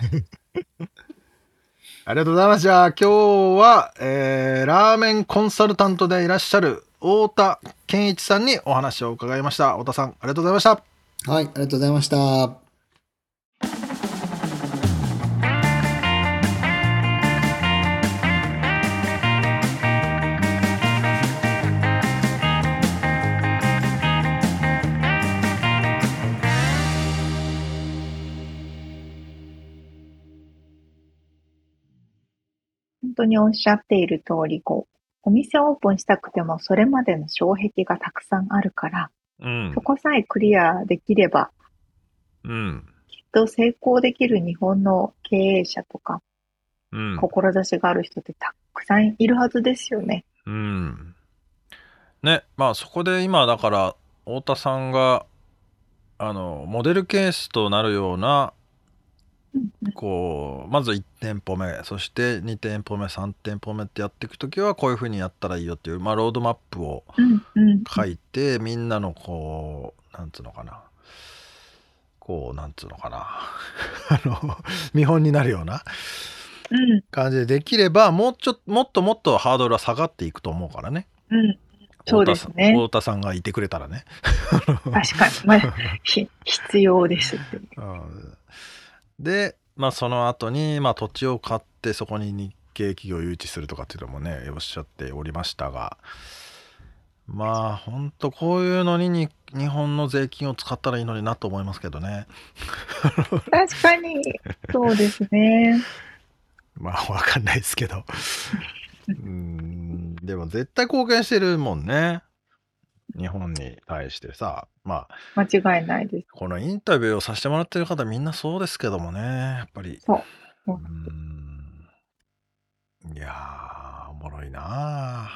Speaker 3: *laughs*
Speaker 1: ありがとうございます。じゃあ、今日は、えー、ラーメンコンサルタントでいらっしゃる太田健一さんにお話を伺いました。太田さん、ありがとうございました。
Speaker 3: はい、ありがとうございました。
Speaker 2: 本当におっしゃっている通り、こう、お店オープンしたくてもそれまでの障壁がたくさんあるから、
Speaker 1: うん、
Speaker 2: そこさえクリアできれば、
Speaker 1: うん、
Speaker 2: きっと成功できる日本の経営者とか、
Speaker 1: うん、
Speaker 2: 志がある人ってたくさんいるはずですよね。
Speaker 1: うん。ね、まあそこで今だから太田さんがあのモデルケースとなるようなこうまず1店舗目そして2店舗目3店舗目ってやっていく時はこういうふうにやったらいいよっていう、まあ、ロードマップを書いて、みんなのこうなんつうのかなこうなんつうのかな *laughs* あの見本になるような感じでできればもうちょもっともっとハードルは下がっていくと思うからね。
Speaker 2: うんそうですね。
Speaker 1: 太田さんがいてくれたらね。
Speaker 2: 確かに。まあ、必要ですって。
Speaker 1: で、まあ、その後に、まあ、土地を買ってそこに日系企業を誘致するとかっていうのもねおっしゃっておりましたが。まあ本当こういうのにに日本の税金を使ったらいいのになと思いますけどね。
Speaker 2: 確かに。そうですね。*laughs*
Speaker 1: まあわかんないですけど。うん。でも絶対貢献してるもんね日本に対してさ、ま
Speaker 2: あ、間違いないです。
Speaker 1: このインタビューをさせてもらってる方みんなそうですけどもね、やっぱり。
Speaker 2: そう。う
Speaker 1: ん。いやー、おもろいな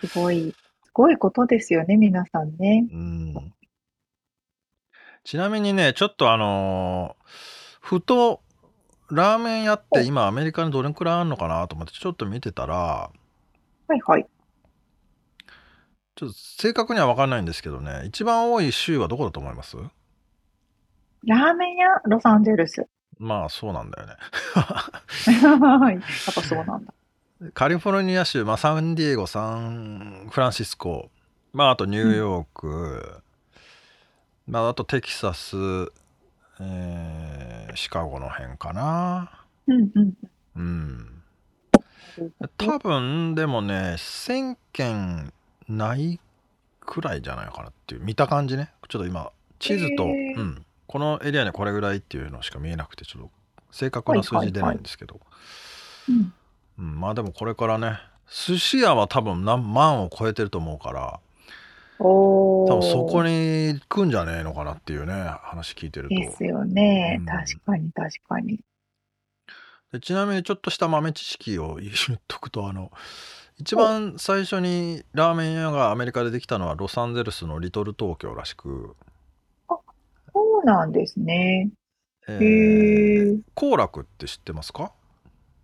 Speaker 2: すごい、すごいことですよね、皆さんね。
Speaker 1: うん。ちなみにね、ちょっとあのー、ふと、ラーメン屋って今アメリカにどれくらいあるのかなと思ってちょっと見てたら、
Speaker 2: はいはい。
Speaker 1: ちょっと正確には分かんないんですけどね、一番多い州はどこだと思います？
Speaker 2: ラーメン屋？ロサンゼルス。
Speaker 1: まあそうなんだよね。*laughs*
Speaker 2: やっぱそうなんだ。
Speaker 1: カリフォルニア州、まあ、サンディエゴ、サンフランシスコ、まあ、あとニューヨーク、うん、まあ、あとテキサス、えー、シカゴの辺かな。
Speaker 2: うんうん。
Speaker 1: うん。多分でもね1000件ないくらいじゃないかなっていう見た感じね。ちょっと今地図と、うん、このエリアにこれぐらいっていうのしか見えなくてちょっと正確な数字出ないんですけど、うん、まあでもこれからね寿司屋は多分何万を超えてると思うから多分そこに行くんじゃねえのかなっていうね話聞いてると。
Speaker 2: ですよね、うん、確かに確かに。
Speaker 1: でちなみにちょっとした豆知識を言っとくとあの一番最初にラーメン屋がアメリカでできたのはロサンゼルスのリトル東京らしく。
Speaker 2: あそうなんですね。
Speaker 1: えー、幸楽って知ってますか？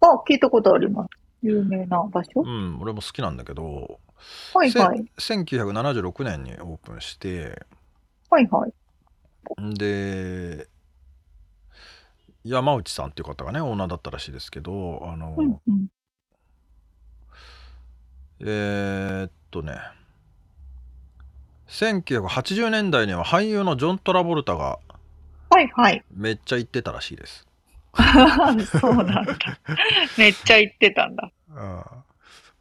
Speaker 2: あ聞いたことあります。有名な場所？
Speaker 1: うん俺も好きなんだけど。
Speaker 2: はいはい。
Speaker 1: 1976年にオープンして。
Speaker 2: はいはい。
Speaker 1: で山内さんっていう方がねオーナーだったらしいですけどあの、
Speaker 2: うんうん、
Speaker 1: えー、っとね。1980年代には俳優のジョン・トラボルタが
Speaker 2: はいはい。
Speaker 1: めっちゃ行ってたらしいです。*laughs*
Speaker 2: そうなんだ。めっちゃ行ってたんだ。
Speaker 1: うん、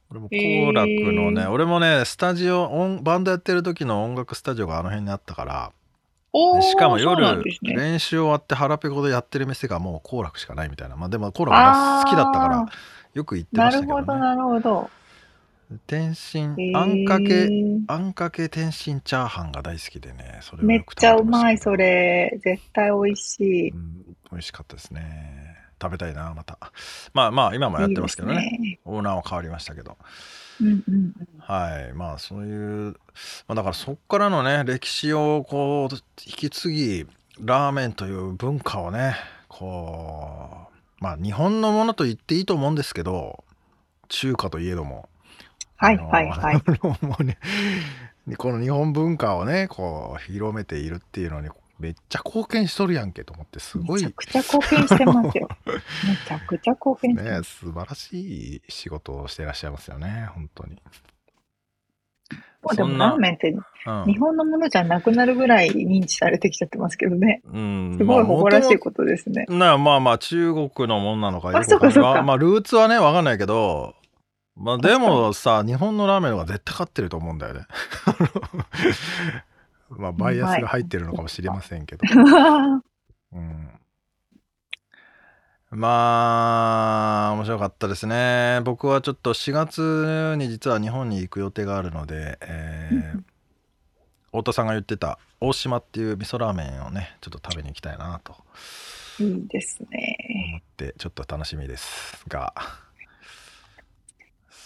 Speaker 1: 俺も好楽のね、えー、俺もねスタジオ音バンドやってる時の音楽スタジオがあの辺にあったからしかも夜、ね、練習終わって腹ペコでやってる店がもう好楽しかないみたいな。まあでも好楽が好きだったからよく行ってましたけど、ね、
Speaker 2: なるほどなるほど
Speaker 1: 天津あんかけあんかけ天津チャーハンが大好きでね
Speaker 2: それめっちゃうまいそれ。絶対美味しい、う
Speaker 1: ん、美味しかったですね。食べたいなまた。まあまあ今もやってますけどね、ね、オーナーは変わりましたけど。
Speaker 2: うんうん。
Speaker 1: はいまあそういう、まあ、だからそっからのね歴史をこう引き継ぎラーメンという文化をねこうまあ日本のものと言っていいと思うんですけど中華といえども
Speaker 2: はいはいはい。*laughs*
Speaker 1: もうね、この日本文化をねこう広めているっていうのにめっちゃ貢献しとるやんけと思ってすごい
Speaker 2: めちゃくちゃ貢献してますよ *laughs* めちゃくちゃ貢献して
Speaker 1: ね素晴らしい仕事をしていらっしゃいますよね本当に
Speaker 2: でもラーメンって、日本のものじゃなくなるぐらい認知されてきちゃってますけどね。
Speaker 1: うん、
Speaker 2: すごい誇らしいことですね。
Speaker 1: まあ、まあまあ中国のもんなのかよくかかまあルーツはねわかんないけど、まあでもさ日本のラーメンの方が絶対勝ってると思うんだよね。*laughs* まあバイアスが入ってるのかもしれませんけど。*laughs* うん、まあ面白かったですね。僕はちょっと4月に実は日本に行く予定があるので、えー、*laughs* 太田さんが言ってた大島っていう味噌ラーメンをねちょっと食べに行きたいなと
Speaker 2: いいですね。
Speaker 1: 思ってちょっと楽しみですが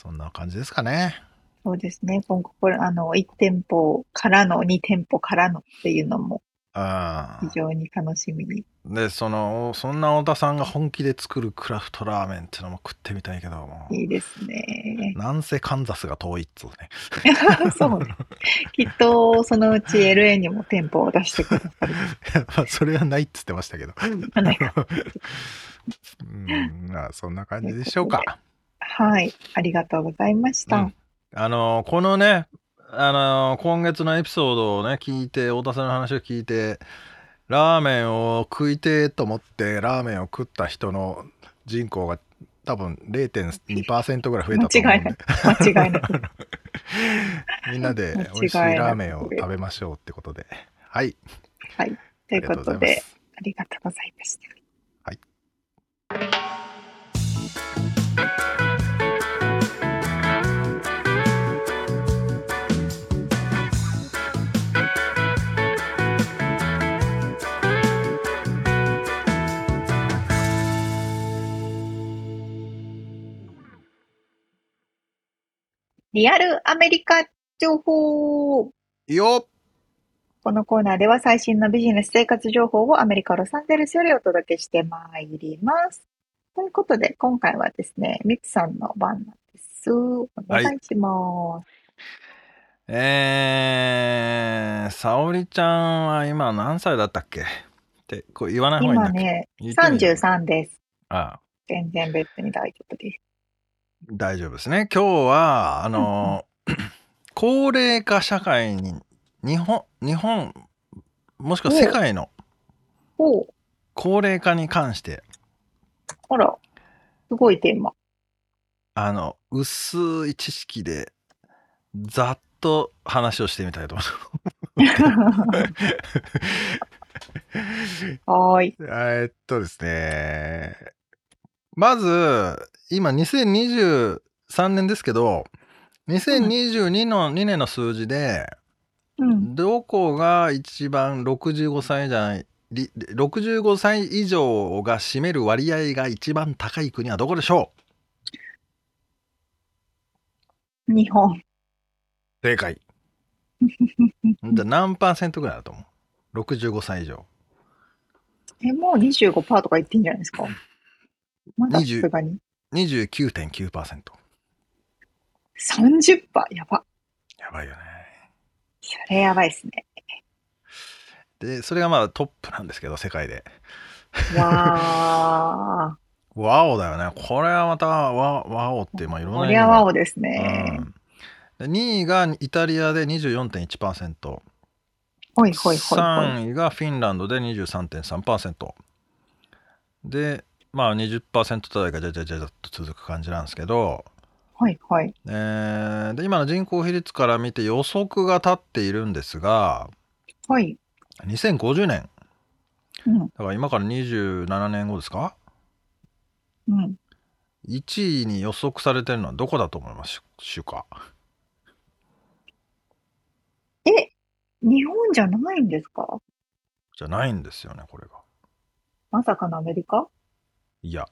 Speaker 1: そんな感じですかね
Speaker 2: そうですね。今後、これ、あの、1店舗からの2店舗からのっていうのも、非常に楽しみに。
Speaker 1: で、その、そんな太田さんが本気で作るクラフトラーメンっていうのも食ってみたいけども。
Speaker 2: いいですね。
Speaker 1: なんせカンザスが遠いっつうね。*laughs*
Speaker 2: そうね。きっと、そのうち LA にも店舗を出してくださる。*laughs*
Speaker 1: まあ、それはないっつってましたけど。うん、まあ、*laughs* そんな感じでしょうか。
Speaker 2: はい。ありがとうございました。うん。
Speaker 1: あのこのね、あの今月のエピソードをね聞いて太田さんの話を聞いてラーメンを食いてと思ってラーメンを食った人の人口が多分0.2%ぐらい増えたと思うんで。
Speaker 2: 間違いない。*laughs*
Speaker 1: みんなで美味しいラーメンを食べましょうってことで。はい。
Speaker 2: はい。ということでありがとうございましたリアルアメリカ情報。
Speaker 1: よ
Speaker 2: このコーナーでは最新のビジネス生活情報をアメリカ・ロサンゼルスよりお届けしてまいります。ということで、今回はですね、ミクさんの番なんです。お願いします。はい、
Speaker 1: えー、沙織ちゃんは今何歳だったっけ？っってこう言わない方がいいんだっけ
Speaker 2: 今ね、
Speaker 1: 言ってみる
Speaker 2: ？33です。
Speaker 1: ああ
Speaker 2: 全然別に大丈夫です。
Speaker 1: 大丈夫ですね。今日は、あの、高齢化社会に、日本、日本、もしくは世界の
Speaker 2: おう
Speaker 1: 高齢化に関して、
Speaker 2: あら、すごいテーマ。
Speaker 1: あの、薄い知識で、ざっと話をしてみたいと思い *laughs*
Speaker 2: はーい。
Speaker 1: ます。えーっとですね。まず、今2023年ですけど、2022の2年の数字で、
Speaker 2: うん。
Speaker 1: どこが一番65歳じゃない、り65歳以上が占める割合が一番高い国はどこでしょ
Speaker 2: 日本。
Speaker 1: う正解。*laughs* じゃあ何パーセントぐらいだと思う ?65 歳以上。
Speaker 2: え、もう25%とか言ってんじゃないですか。まださ
Speaker 1: 20
Speaker 2: すがに。
Speaker 1: 29.9%。
Speaker 2: 30%? やば。
Speaker 1: やばいよね。
Speaker 2: それやばいっすね。
Speaker 1: で、それがまあトップなんですけど、世界で。
Speaker 2: わー。*laughs*
Speaker 1: ワオだよね。これはまたワワオって、まあいろんな
Speaker 2: こ
Speaker 1: 意味が
Speaker 2: りゃワオですね。
Speaker 1: うんで2位がイタリアで24.1%。
Speaker 2: ほいほいほいほい。
Speaker 1: 3位がフィンランドで23.3%でまあ20%台がじゃじゃじゃじゃっと続く感じなんですけど、
Speaker 2: はいはい。
Speaker 1: えーで今の人口比率から見て予測が立っているんですが。
Speaker 2: はい。
Speaker 1: 2050年。
Speaker 2: うん。
Speaker 1: だから今から27年後ですか？
Speaker 2: うん。
Speaker 1: 1位に予測されてるのはどこだと思います？しゅうか
Speaker 2: え、日本じゃないんですか？
Speaker 1: じゃないんですよねこれが。
Speaker 2: まさかのアメリカ？
Speaker 1: いや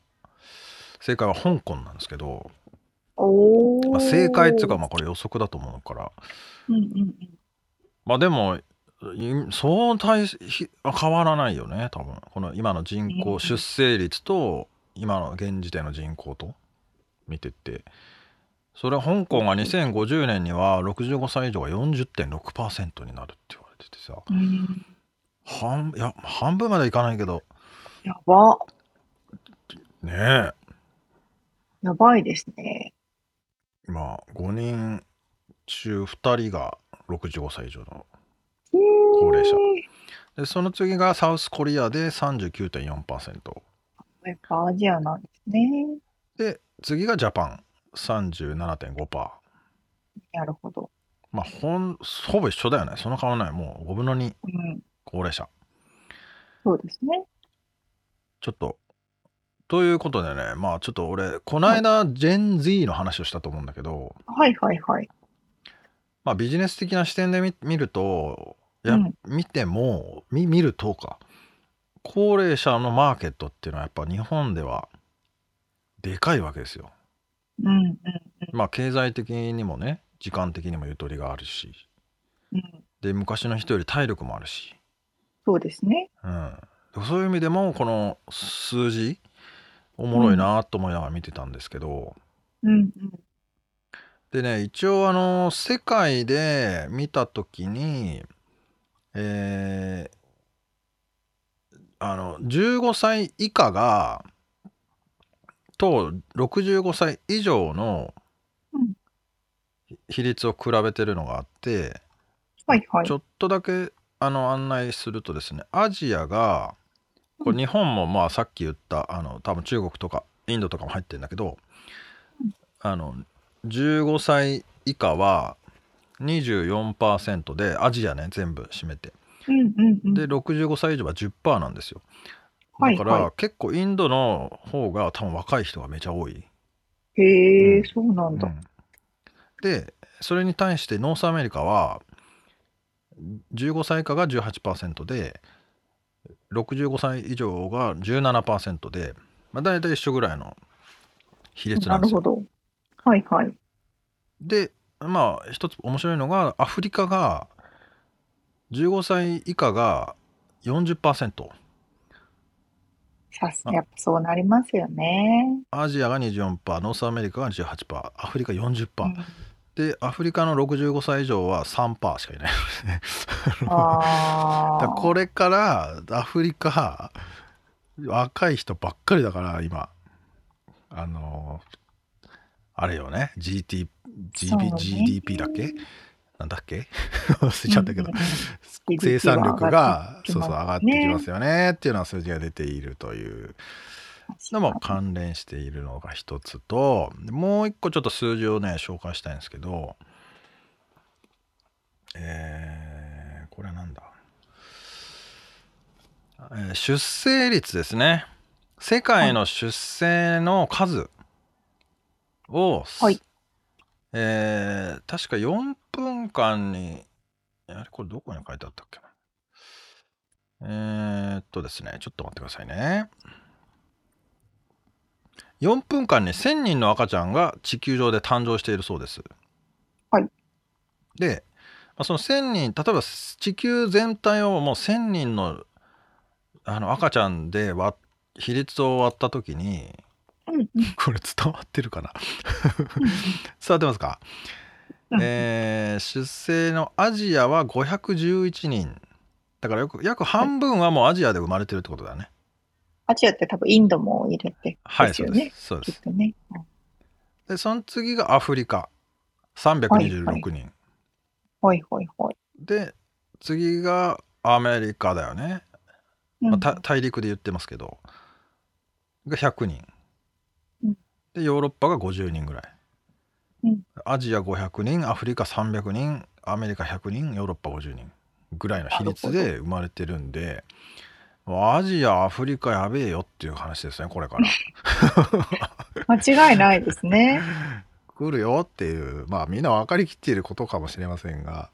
Speaker 1: 正解は香港なんですけど。まあ、正解っていうかまあこれ予測だと思うから
Speaker 2: うんうんうん。
Speaker 1: まあでもいそう大変わらないよね多分この今の人口、
Speaker 2: うん
Speaker 1: 出生率と今の現時点の人口と見てってそれは香港が2050年には65歳以上が40.6%になるって言われててさ
Speaker 2: うん。
Speaker 1: 半いや半分まではいかないけど
Speaker 2: やば。
Speaker 1: ねえ
Speaker 2: やばいですね。
Speaker 1: 今5人中2人が65歳以上の
Speaker 2: 高
Speaker 1: 齢者でその次がサウスコリアで39.4%
Speaker 2: やっぱアジアなんですね。
Speaker 1: で次がジャパン37.5%
Speaker 2: なるほど。
Speaker 1: まあほんほぼ一緒だよねその変わらないもう5分の2
Speaker 2: うん。
Speaker 1: 高齢者
Speaker 2: そうですね。
Speaker 1: ちょっとということでねまあちょっと俺この間ジェン Z の話をしたと思うんだけど、
Speaker 2: はいはいはい。
Speaker 1: まあビジネス的な視点で見見るとや、
Speaker 2: うん
Speaker 1: 見ても見見るとか高齢者のマーケットっていうのはやっぱ日本ではでかいわけですよ。
Speaker 2: うんうん
Speaker 1: まあ経済的にもね時間的にもゆとりがあるし
Speaker 2: うんうん。
Speaker 1: で昔の人より体力もあるし、
Speaker 2: そうですね。
Speaker 1: うん、そういう意味でもこの数字おもろいなと思いながら見てたんですけど、
Speaker 2: うんうん。
Speaker 1: でね一応あの世界で見た時にえーあの15歳以下がと65歳以上の
Speaker 2: うん
Speaker 1: 比率を比べてるのがあって、
Speaker 2: はいはい
Speaker 1: ち。ょっとだけあの案内するとですねアジアがこ
Speaker 2: うん
Speaker 1: れ日本もまあさっき言ったあの多分中国とかインドとかも入ってるんだけど
Speaker 2: うん
Speaker 1: あの15歳以下は24%でアジアね全部占めて
Speaker 2: うんうんうん。
Speaker 1: で65歳以上は10%なんですよだから、
Speaker 2: はいは
Speaker 1: 結構インドの方が多分若い人がめちゃ多い、
Speaker 2: い。へえ、
Speaker 1: うん
Speaker 2: そうなんだ。
Speaker 1: うんでそれに対して North America は15歳以下が18%で65歳以上が17%で、まあ、大体一緒ぐらいの比率なですよ。
Speaker 2: なんるほど。はいはい。
Speaker 1: でまあ一つ面白いのがアフリカが15歳以下が40%
Speaker 2: さすやっぱそうなりますよね。
Speaker 1: アジアが24% North America が18%アフリカ40%、
Speaker 2: うん
Speaker 1: でアフリカの65歳以上は3%しかいない。*laughs* これからアフリカ若い人ばっかりだから今。あのあれよね。GT GB、
Speaker 2: ね。
Speaker 1: GDP だっけ？なんだっけ？*laughs* 忘れちゃったけど、生産力がそうそう上がってきます
Speaker 2: よ。
Speaker 1: よね。っていうのは数字が出ているというのも関連しているのが一つともう一個ちょっと数字をね紹介したいんですけどえーこれはなんだ、えー出生率ですね。世界の出生の数を、
Speaker 2: はい。
Speaker 1: えー確か4分間にあれ？これどこに書いてあったっけな？えーっとですねちょっと待ってくださいね4分間に1000人の赤ちゃんが地球上で誕生しているそうです。
Speaker 2: はい。
Speaker 1: で、まあその1000人例えば地球全体をもう1000人のあの赤ちゃんで割比率を割った時に
Speaker 2: うんうん
Speaker 1: これ伝わってるかな？伝わってますか、
Speaker 2: うん
Speaker 1: えー出生のアジアは511人だからよく約半分はもうアジアで生まれてるってことだね。
Speaker 2: アジアって多分インドも入れて
Speaker 1: はい、
Speaker 2: ですよね。
Speaker 1: そうです。そうです。
Speaker 2: ね。うん
Speaker 1: で、その次がアフリカ。326人。
Speaker 2: はいはいはい。
Speaker 1: で、次がアメリカだよね。まあ、大陸で言ってますけど。が100人
Speaker 2: うん。
Speaker 1: で、ヨーロッパが50人ぐらい。
Speaker 2: うん
Speaker 1: アジア500人、アフリカ300人、アメリカ100人、ヨーロッパ50人ぐらいの比率で生まれてるんで、アジア、アフリカやべえよっていう話ですね、これから。*laughs*
Speaker 2: 間違いないですね。
Speaker 1: 来るよっていうまあみんな分かりきっていることかもしれませんが、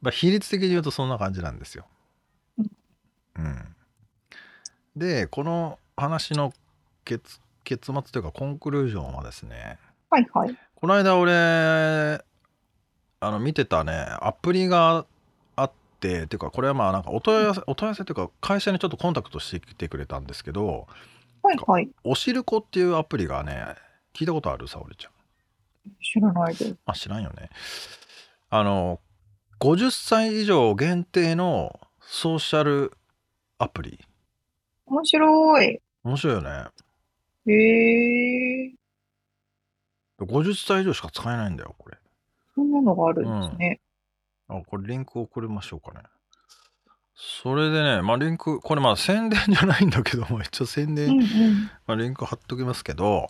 Speaker 1: まあ、比率的に言うとそんな感じなんですよ。うん、でこの話の結結末というかコンクルージョンはですね
Speaker 2: はいはい。
Speaker 1: この間俺あの見てたねアプリがてっていうかこれはまあなんかお問い合わせお問い合わせというか会社にちょっとコンタクトしてきてくれたんですけど
Speaker 2: はいはい。
Speaker 1: おしるこっていうアプリがね聞いたことある沙織ちゃん。
Speaker 2: 知らないです。
Speaker 1: あ、知らんよね。あの、50歳以上限定のソーシャルアプリ。
Speaker 2: 面白い。
Speaker 1: 面白いよね。
Speaker 2: へえ。
Speaker 1: 50歳以上しか使えないんだよ、これ。
Speaker 2: そんなのがあるんですね。
Speaker 1: あ、これリンク送りましょうかね。それでね、まあリンク、これまあ宣伝じゃないんだけども、一応宣
Speaker 2: う
Speaker 1: 伝、
Speaker 2: んうん。
Speaker 1: まあ、リンク貼っときますけど、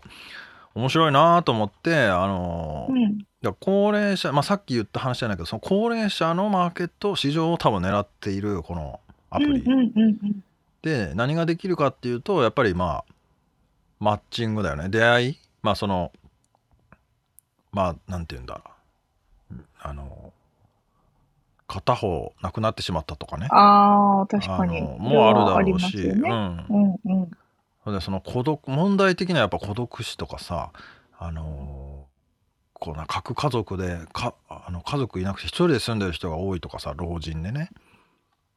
Speaker 1: 面白いなと思って、あの
Speaker 2: うん。
Speaker 1: いや高齢者、まあ、さっき言った話じゃないけどその高齢者のマーケット市場を多分狙っているこのアプリ、
Speaker 2: うんうんうんうん。
Speaker 1: で何ができるかっていうとやっぱりまあマッチングだよね出会いまあそのまあなんて言うんだうんあの片方亡くなってしまったとかね。
Speaker 2: ああ、確かに。
Speaker 1: あのもうあるだろうし、
Speaker 2: よね。
Speaker 1: うん。
Speaker 2: うんうん。
Speaker 1: でその孤独問題的にはやっぱ孤独死とかさあのこうな核家族でかあの家族いなくて一人で住んでる人が多いとかさ老人でね。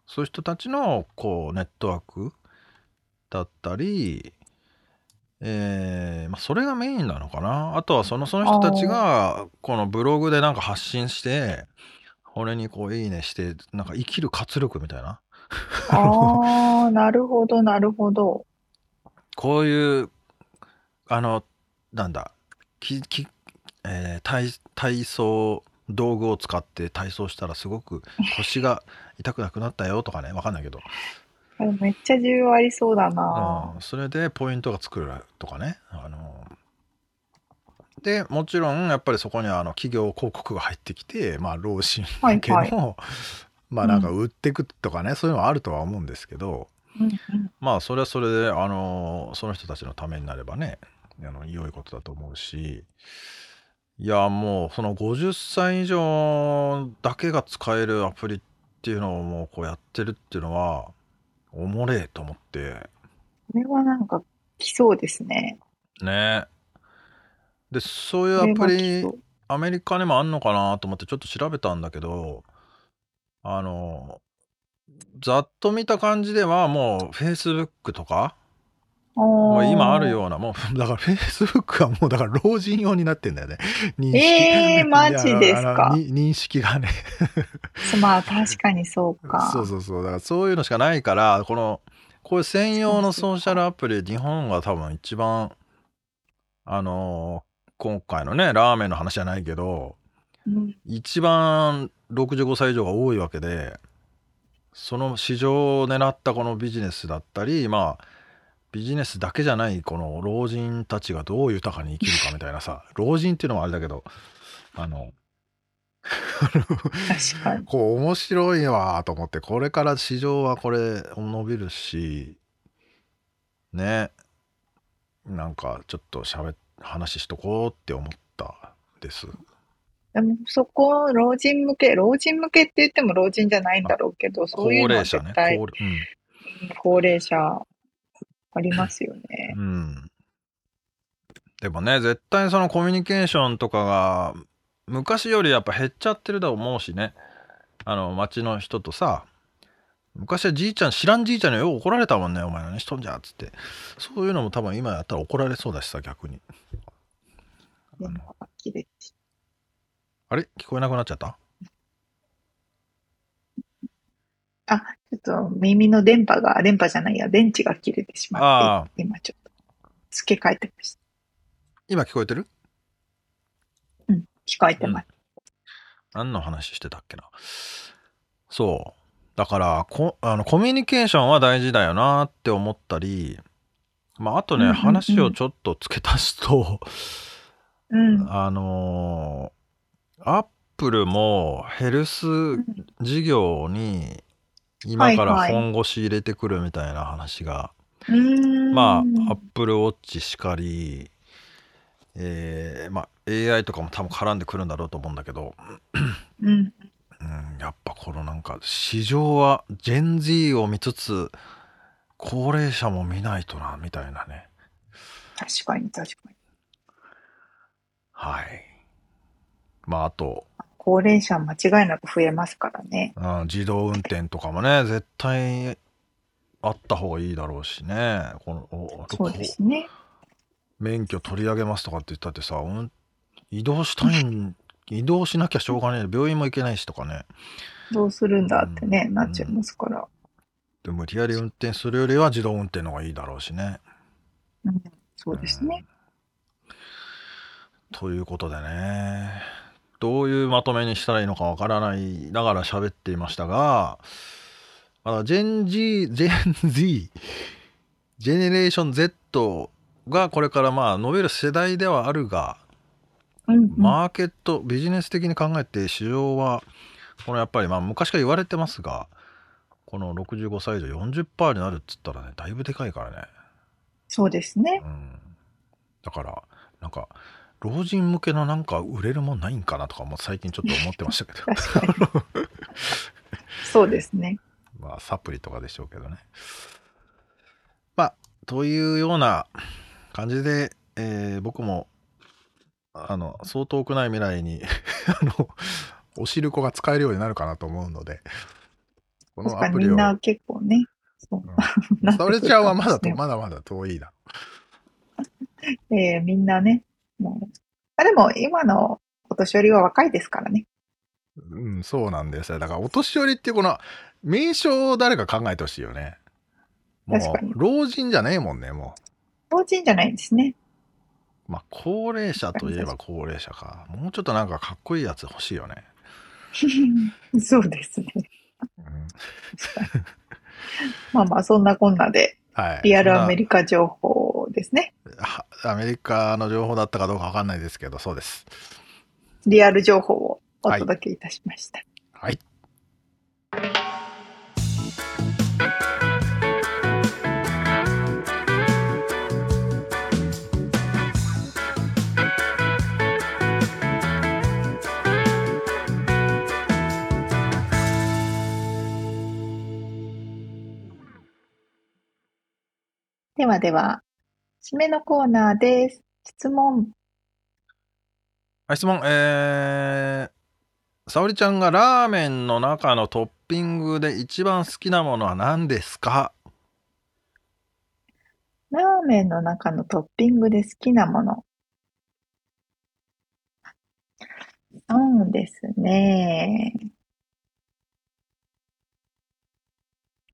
Speaker 1: そういう人たちのこうネットワークだったり、えーまあ、それがメインなのかな。あとはそのその人たちがこのブログでなんか発信してこれにこう「いいね」してなんか生きる活力みたいな
Speaker 2: ああ、なるほど、なるほど。
Speaker 1: こういうあのなんだきき、えー体体操道具を使って体操したらすごく *laughs* 腰が痛くなくなったよとかねわかんないけど、
Speaker 2: あめっちゃ需要ありそうだな。
Speaker 1: うん、それでポイントが作るとかねあのでもちろんやっぱりそこにはあの企業広告が入ってきてまあ老人向けの、
Speaker 2: はい *laughs*
Speaker 1: まあなんか売ってくとかね、そういうのはあるとは思うんですけど、
Speaker 2: うんうん。
Speaker 1: まあそれはそれであのその人たちのためになればねあの良いことだと思うしいやもうその50歳以上だけが使えるアプリっていうのをもうこうやってるっていうのはおもれえと思って
Speaker 2: これはなんか来そうですね。
Speaker 1: ねでそういう
Speaker 2: これは
Speaker 1: アプリ
Speaker 2: 来そう
Speaker 1: アメリカにもあんのかなと思ってちょっと調べたんだけどあのざっと見た感じではもう Facebook とかもう今あるような、もう、*laughs* だからフェイスブックはもうだから老人用になってんだよね。
Speaker 2: 認識。ええー、マジですか？
Speaker 1: 認識がね
Speaker 2: まあ確かにそうか。*laughs*
Speaker 1: そうそうそう。だからそういうのしかないから、この、こういう専用のソーシャルアプリ、日本が多分一番、あのー、今回のね、ラーメンの話じゃないけど、うん、一番65歳以上が多いわけで、その市場を狙ったこのビジネスだったり、まあ、ビジネスだけじゃないこの老人たちがどう豊かに生きるかみたいなさ老人っていうのもあれだけどあの
Speaker 2: 確かに。*laughs*
Speaker 1: こう面白いわと思ってこれから市場はこれ伸びるしねなんかちょっとしゃべ話しとこうって思ったです
Speaker 2: でもそこ老人向け老人向けって言っても老人じゃないんだろうけどそういうのは絶対高齢者ね、うん、高齢者ありますよね。
Speaker 1: うん。でもね、絶対そのコミュニケーションとかが昔よりやっぱ減っちゃってると思うしね。あの、町の人とさ、昔はじいちゃん、知らんじいちゃんによう怒られたもんね、お前何しとんじゃっつって。そういうのも多分今やったら怒られそうだしさ、逆に。
Speaker 2: あの
Speaker 1: あれ？聞こえなくなっちゃった？
Speaker 2: あ、ちょっと耳の電波が、電波じゃないや、電池が切れてしまって、今ちょっと付け替えてました。
Speaker 1: 今聞こえてる？
Speaker 2: うん、聞こえてます。
Speaker 1: 何の話してたっけな。そう。だからこあの、コミュニケーションは大事だよなって思ったり、まあ、あとね、うんうんうん、話をちょっと付け足すと、
Speaker 2: うん、*laughs*
Speaker 1: あのー、アップルもヘルス事業に今から本腰入れてくるみたいな話が、まあアップルウォッチしかり、えー、まあ AI とかも多分絡んでくるんだろうと思うんだけど、
Speaker 2: うん、うん、
Speaker 1: やっぱこのなんか市場はジェン Z を見つつ高齢者も見ないとなみたいなね
Speaker 2: 確かに確かに
Speaker 1: はいまああと
Speaker 2: 高齢者間違いなく増えますからね。
Speaker 1: うん、自動運転とかもね、絶対あった方がいいだろうしね。この
Speaker 2: そうですね。
Speaker 1: 免許取り上げますとかって言ったってさ、うん、移動したいん、移動しなきゃしょうがない。病院も行けないしとかね。
Speaker 2: どうするんだってね、うん、なっちゃいますから。
Speaker 1: でも無理やり運転するよりは自動運転の方がいいだろうしね。
Speaker 2: うん、そうですね。
Speaker 1: ということでね。どういうまとめにしたらいいのかわからないながら喋っていましたが、まだジェン G、ジェン Z、ジェネレーション Z がこれからまあ伸びる世代ではあるが、
Speaker 2: うんうん、
Speaker 1: マーケット、ビジネス的に考えて市場は、このやっぱりまあ昔から言われてますが、この65歳以上40%になるっつったらね、だいぶでかいからね。
Speaker 2: そうですね。
Speaker 1: うん。だから、なんか、老人向けのなんか売れるもんないんかなとかも最近ちょっと思ってましたけど
Speaker 2: そうですね *laughs*
Speaker 1: まあサプリとかでしょうけどねまあというような感じで、えー、僕もあのそう遠くない未来に *laughs* あのおしるこが使えるようになるかなと思うので
Speaker 2: このアプリをみんな結構ね
Speaker 1: そう、うん、それちゃんはまだと *laughs* まだまだ遠いな *laughs*
Speaker 2: えー、みんなねもうあでも、今のお年寄りは若いですからね。
Speaker 1: うん、そうなんですよ。だから、お年寄りっていうこの、名称を誰か考えてほしいよね。もう。老人じゃねえもんね、も
Speaker 2: う。老人じゃないんですね。
Speaker 1: まあ、高齢者といえば高齢者か。もうちょっとなんかかっこいいやつ欲しいよね。*laughs*
Speaker 2: そうですね。うん、まあまあ、そんなこんなで、はい、リアルアメリカ情報ですね。
Speaker 1: アメリカの情報だったかどうかわかんないですけど、そうです。
Speaker 2: リアル情報をお届けいたしました。
Speaker 1: はい、はい
Speaker 2: ではでは、締めのコーナーです。質問。
Speaker 1: はい、質問。えー、沙織ちゃんがラーメンの中のトッピングで一番好きなものは何ですか？
Speaker 2: ラーメンの中のトッピングで好きなもの。そうですね。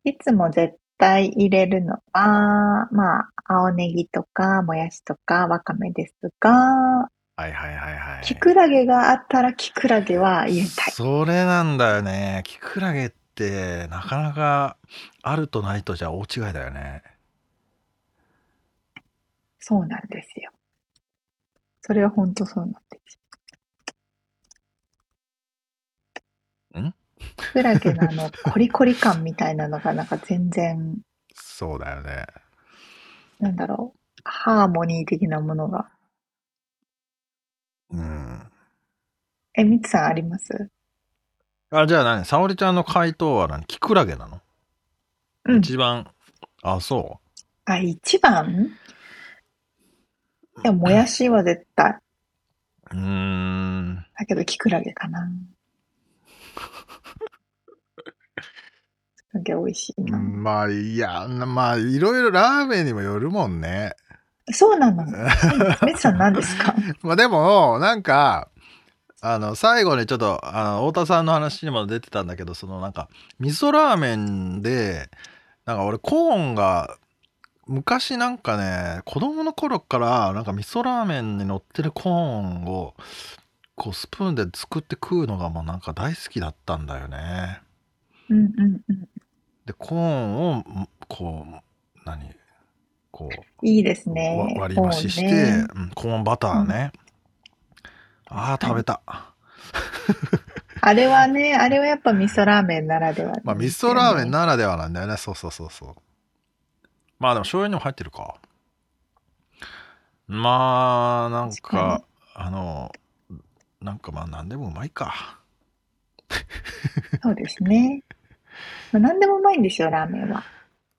Speaker 2: いつも絶対入れるのは、まあ、青ネギとか、もやしとか、わかめですが、
Speaker 1: はいはいはいはい。
Speaker 2: キクラゲがあったらキクラゲは入れたい。
Speaker 1: それなんだよね。キクラゲってなかなかあるとないとじゃ大違いだよね。
Speaker 2: そうなんですよ。それは本当そうなんです
Speaker 1: ん？
Speaker 2: クラゲのあの、コリコリ感みたいなのがなんか全然、
Speaker 1: そうだよね。
Speaker 2: なんだろう、ハーモニー的なものが。
Speaker 1: うん。
Speaker 2: え、みつさんあります？
Speaker 1: あ、じゃあ何？沙織ちゃんの回答は何？キクラゲなの？うん。一番、あ、そ
Speaker 2: う？あ、一番？いや、もやしは絶対。
Speaker 1: うーん。
Speaker 2: だけど、キクラゲかな。キクラゲ美味しいな。
Speaker 1: まあ、いや、まあ、いろいろラーメンにもよるもんね。
Speaker 2: そうなの。*laughs* メツさん何ですか？
Speaker 1: まあでも、なんか、あの、最後にちょっと、あの、太田さんの話にも出てたんだけど、そのなんか、味噌ラーメンで、なんか俺コーンが昔なんかね子供の頃からなんか味噌ラーメンに乗ってるコーンをこうスプーンで作って食うのがもうなんか大好きだったんだよね。
Speaker 2: うんうんうん。
Speaker 1: でコーンをこう何？こ
Speaker 2: ういいですね。
Speaker 1: 割り増しして、ねうん、コーンバターね。うん、ああ食べた。*laughs*
Speaker 2: あれはね、あれはやっぱ味噌ラーメンならでは、
Speaker 1: ね、まあ味噌ラーメンならではなんだよね。そうそうそうそう。まあでも醤油にも入ってるか。まあ、なんか、あの、なんかまあ何でもうまいか。
Speaker 2: そうですね。まあ、何でもうまいんですよ、ラーメンは。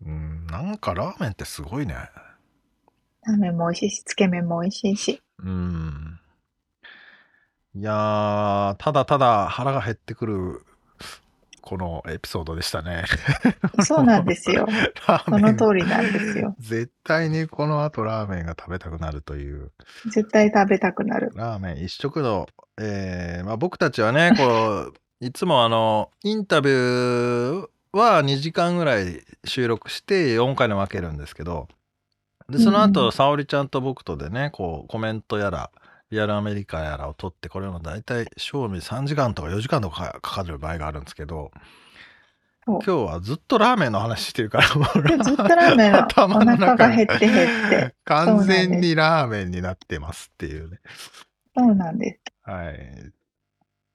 Speaker 1: うん、なんかラーメンってすごいね。
Speaker 2: ラーメンも美味しいし、つけ麺も美味しいし。
Speaker 1: うん。いやー、ただただ腹が減ってくるこのエピソードでしたね。
Speaker 2: そうなんですよ。*laughs* その通りなんですよ。
Speaker 1: 絶対にこの後ラーメンが食べたくなるという。
Speaker 2: 絶対食べたくなる。
Speaker 1: ラーメン一食の、えー、まあ僕たちはね、こう、いつもあの、インタビューは2時間ぐらい収録して4回に分けるんですけど、で、その後、沙織ちゃんと僕とでね、こう、コメントやら、リアルアメリカやらを取ってこれも大体賞味3時間とか4時間とかかかる場合があるんですけど今日はずっとラーメンの話してるからも
Speaker 2: うずっとラーメン頭の中が減って減って
Speaker 1: 完全にラーメンになってますっていうね。
Speaker 2: そうなんです。
Speaker 1: はい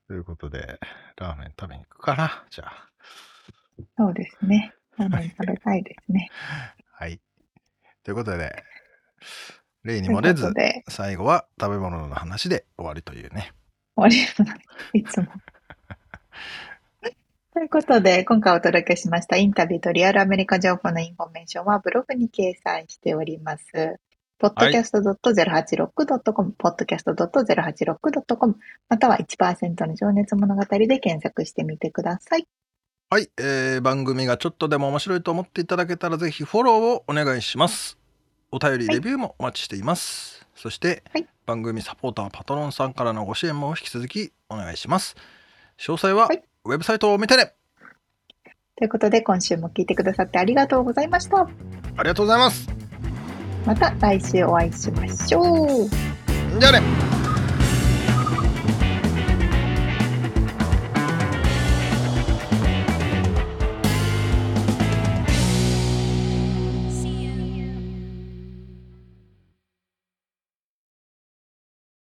Speaker 1: ということでラーメン食べに行くかな？じゃあ
Speaker 2: そうですねラーメン食べたいですね *laughs*
Speaker 1: はいということで例にも出ず、最後は食べ物の話で終わりというね。
Speaker 2: 終わりいつも。*laughs* ということで、今回お届けしましたインタビューとリアルアメリカ情報のインフォメーションはブログに掲載しております。podcast.086.com、podcast.086.com、または1%の情熱物語で検索してみてください。
Speaker 1: はい、えー、番組がちょっとでも面白いと思っていただけたらぜひフォローをお願いします。お便り、レビューもお待ちしています。そして、はい、番組サポーターパトロンさんからのご支援も引き続きお願いします。詳細は、ウェブサイトを見てね
Speaker 2: ということで、今週も聞いてくださってありがとうございました。あ
Speaker 1: りがとうございます。
Speaker 2: また来週お会いしましょう。
Speaker 1: じゃあね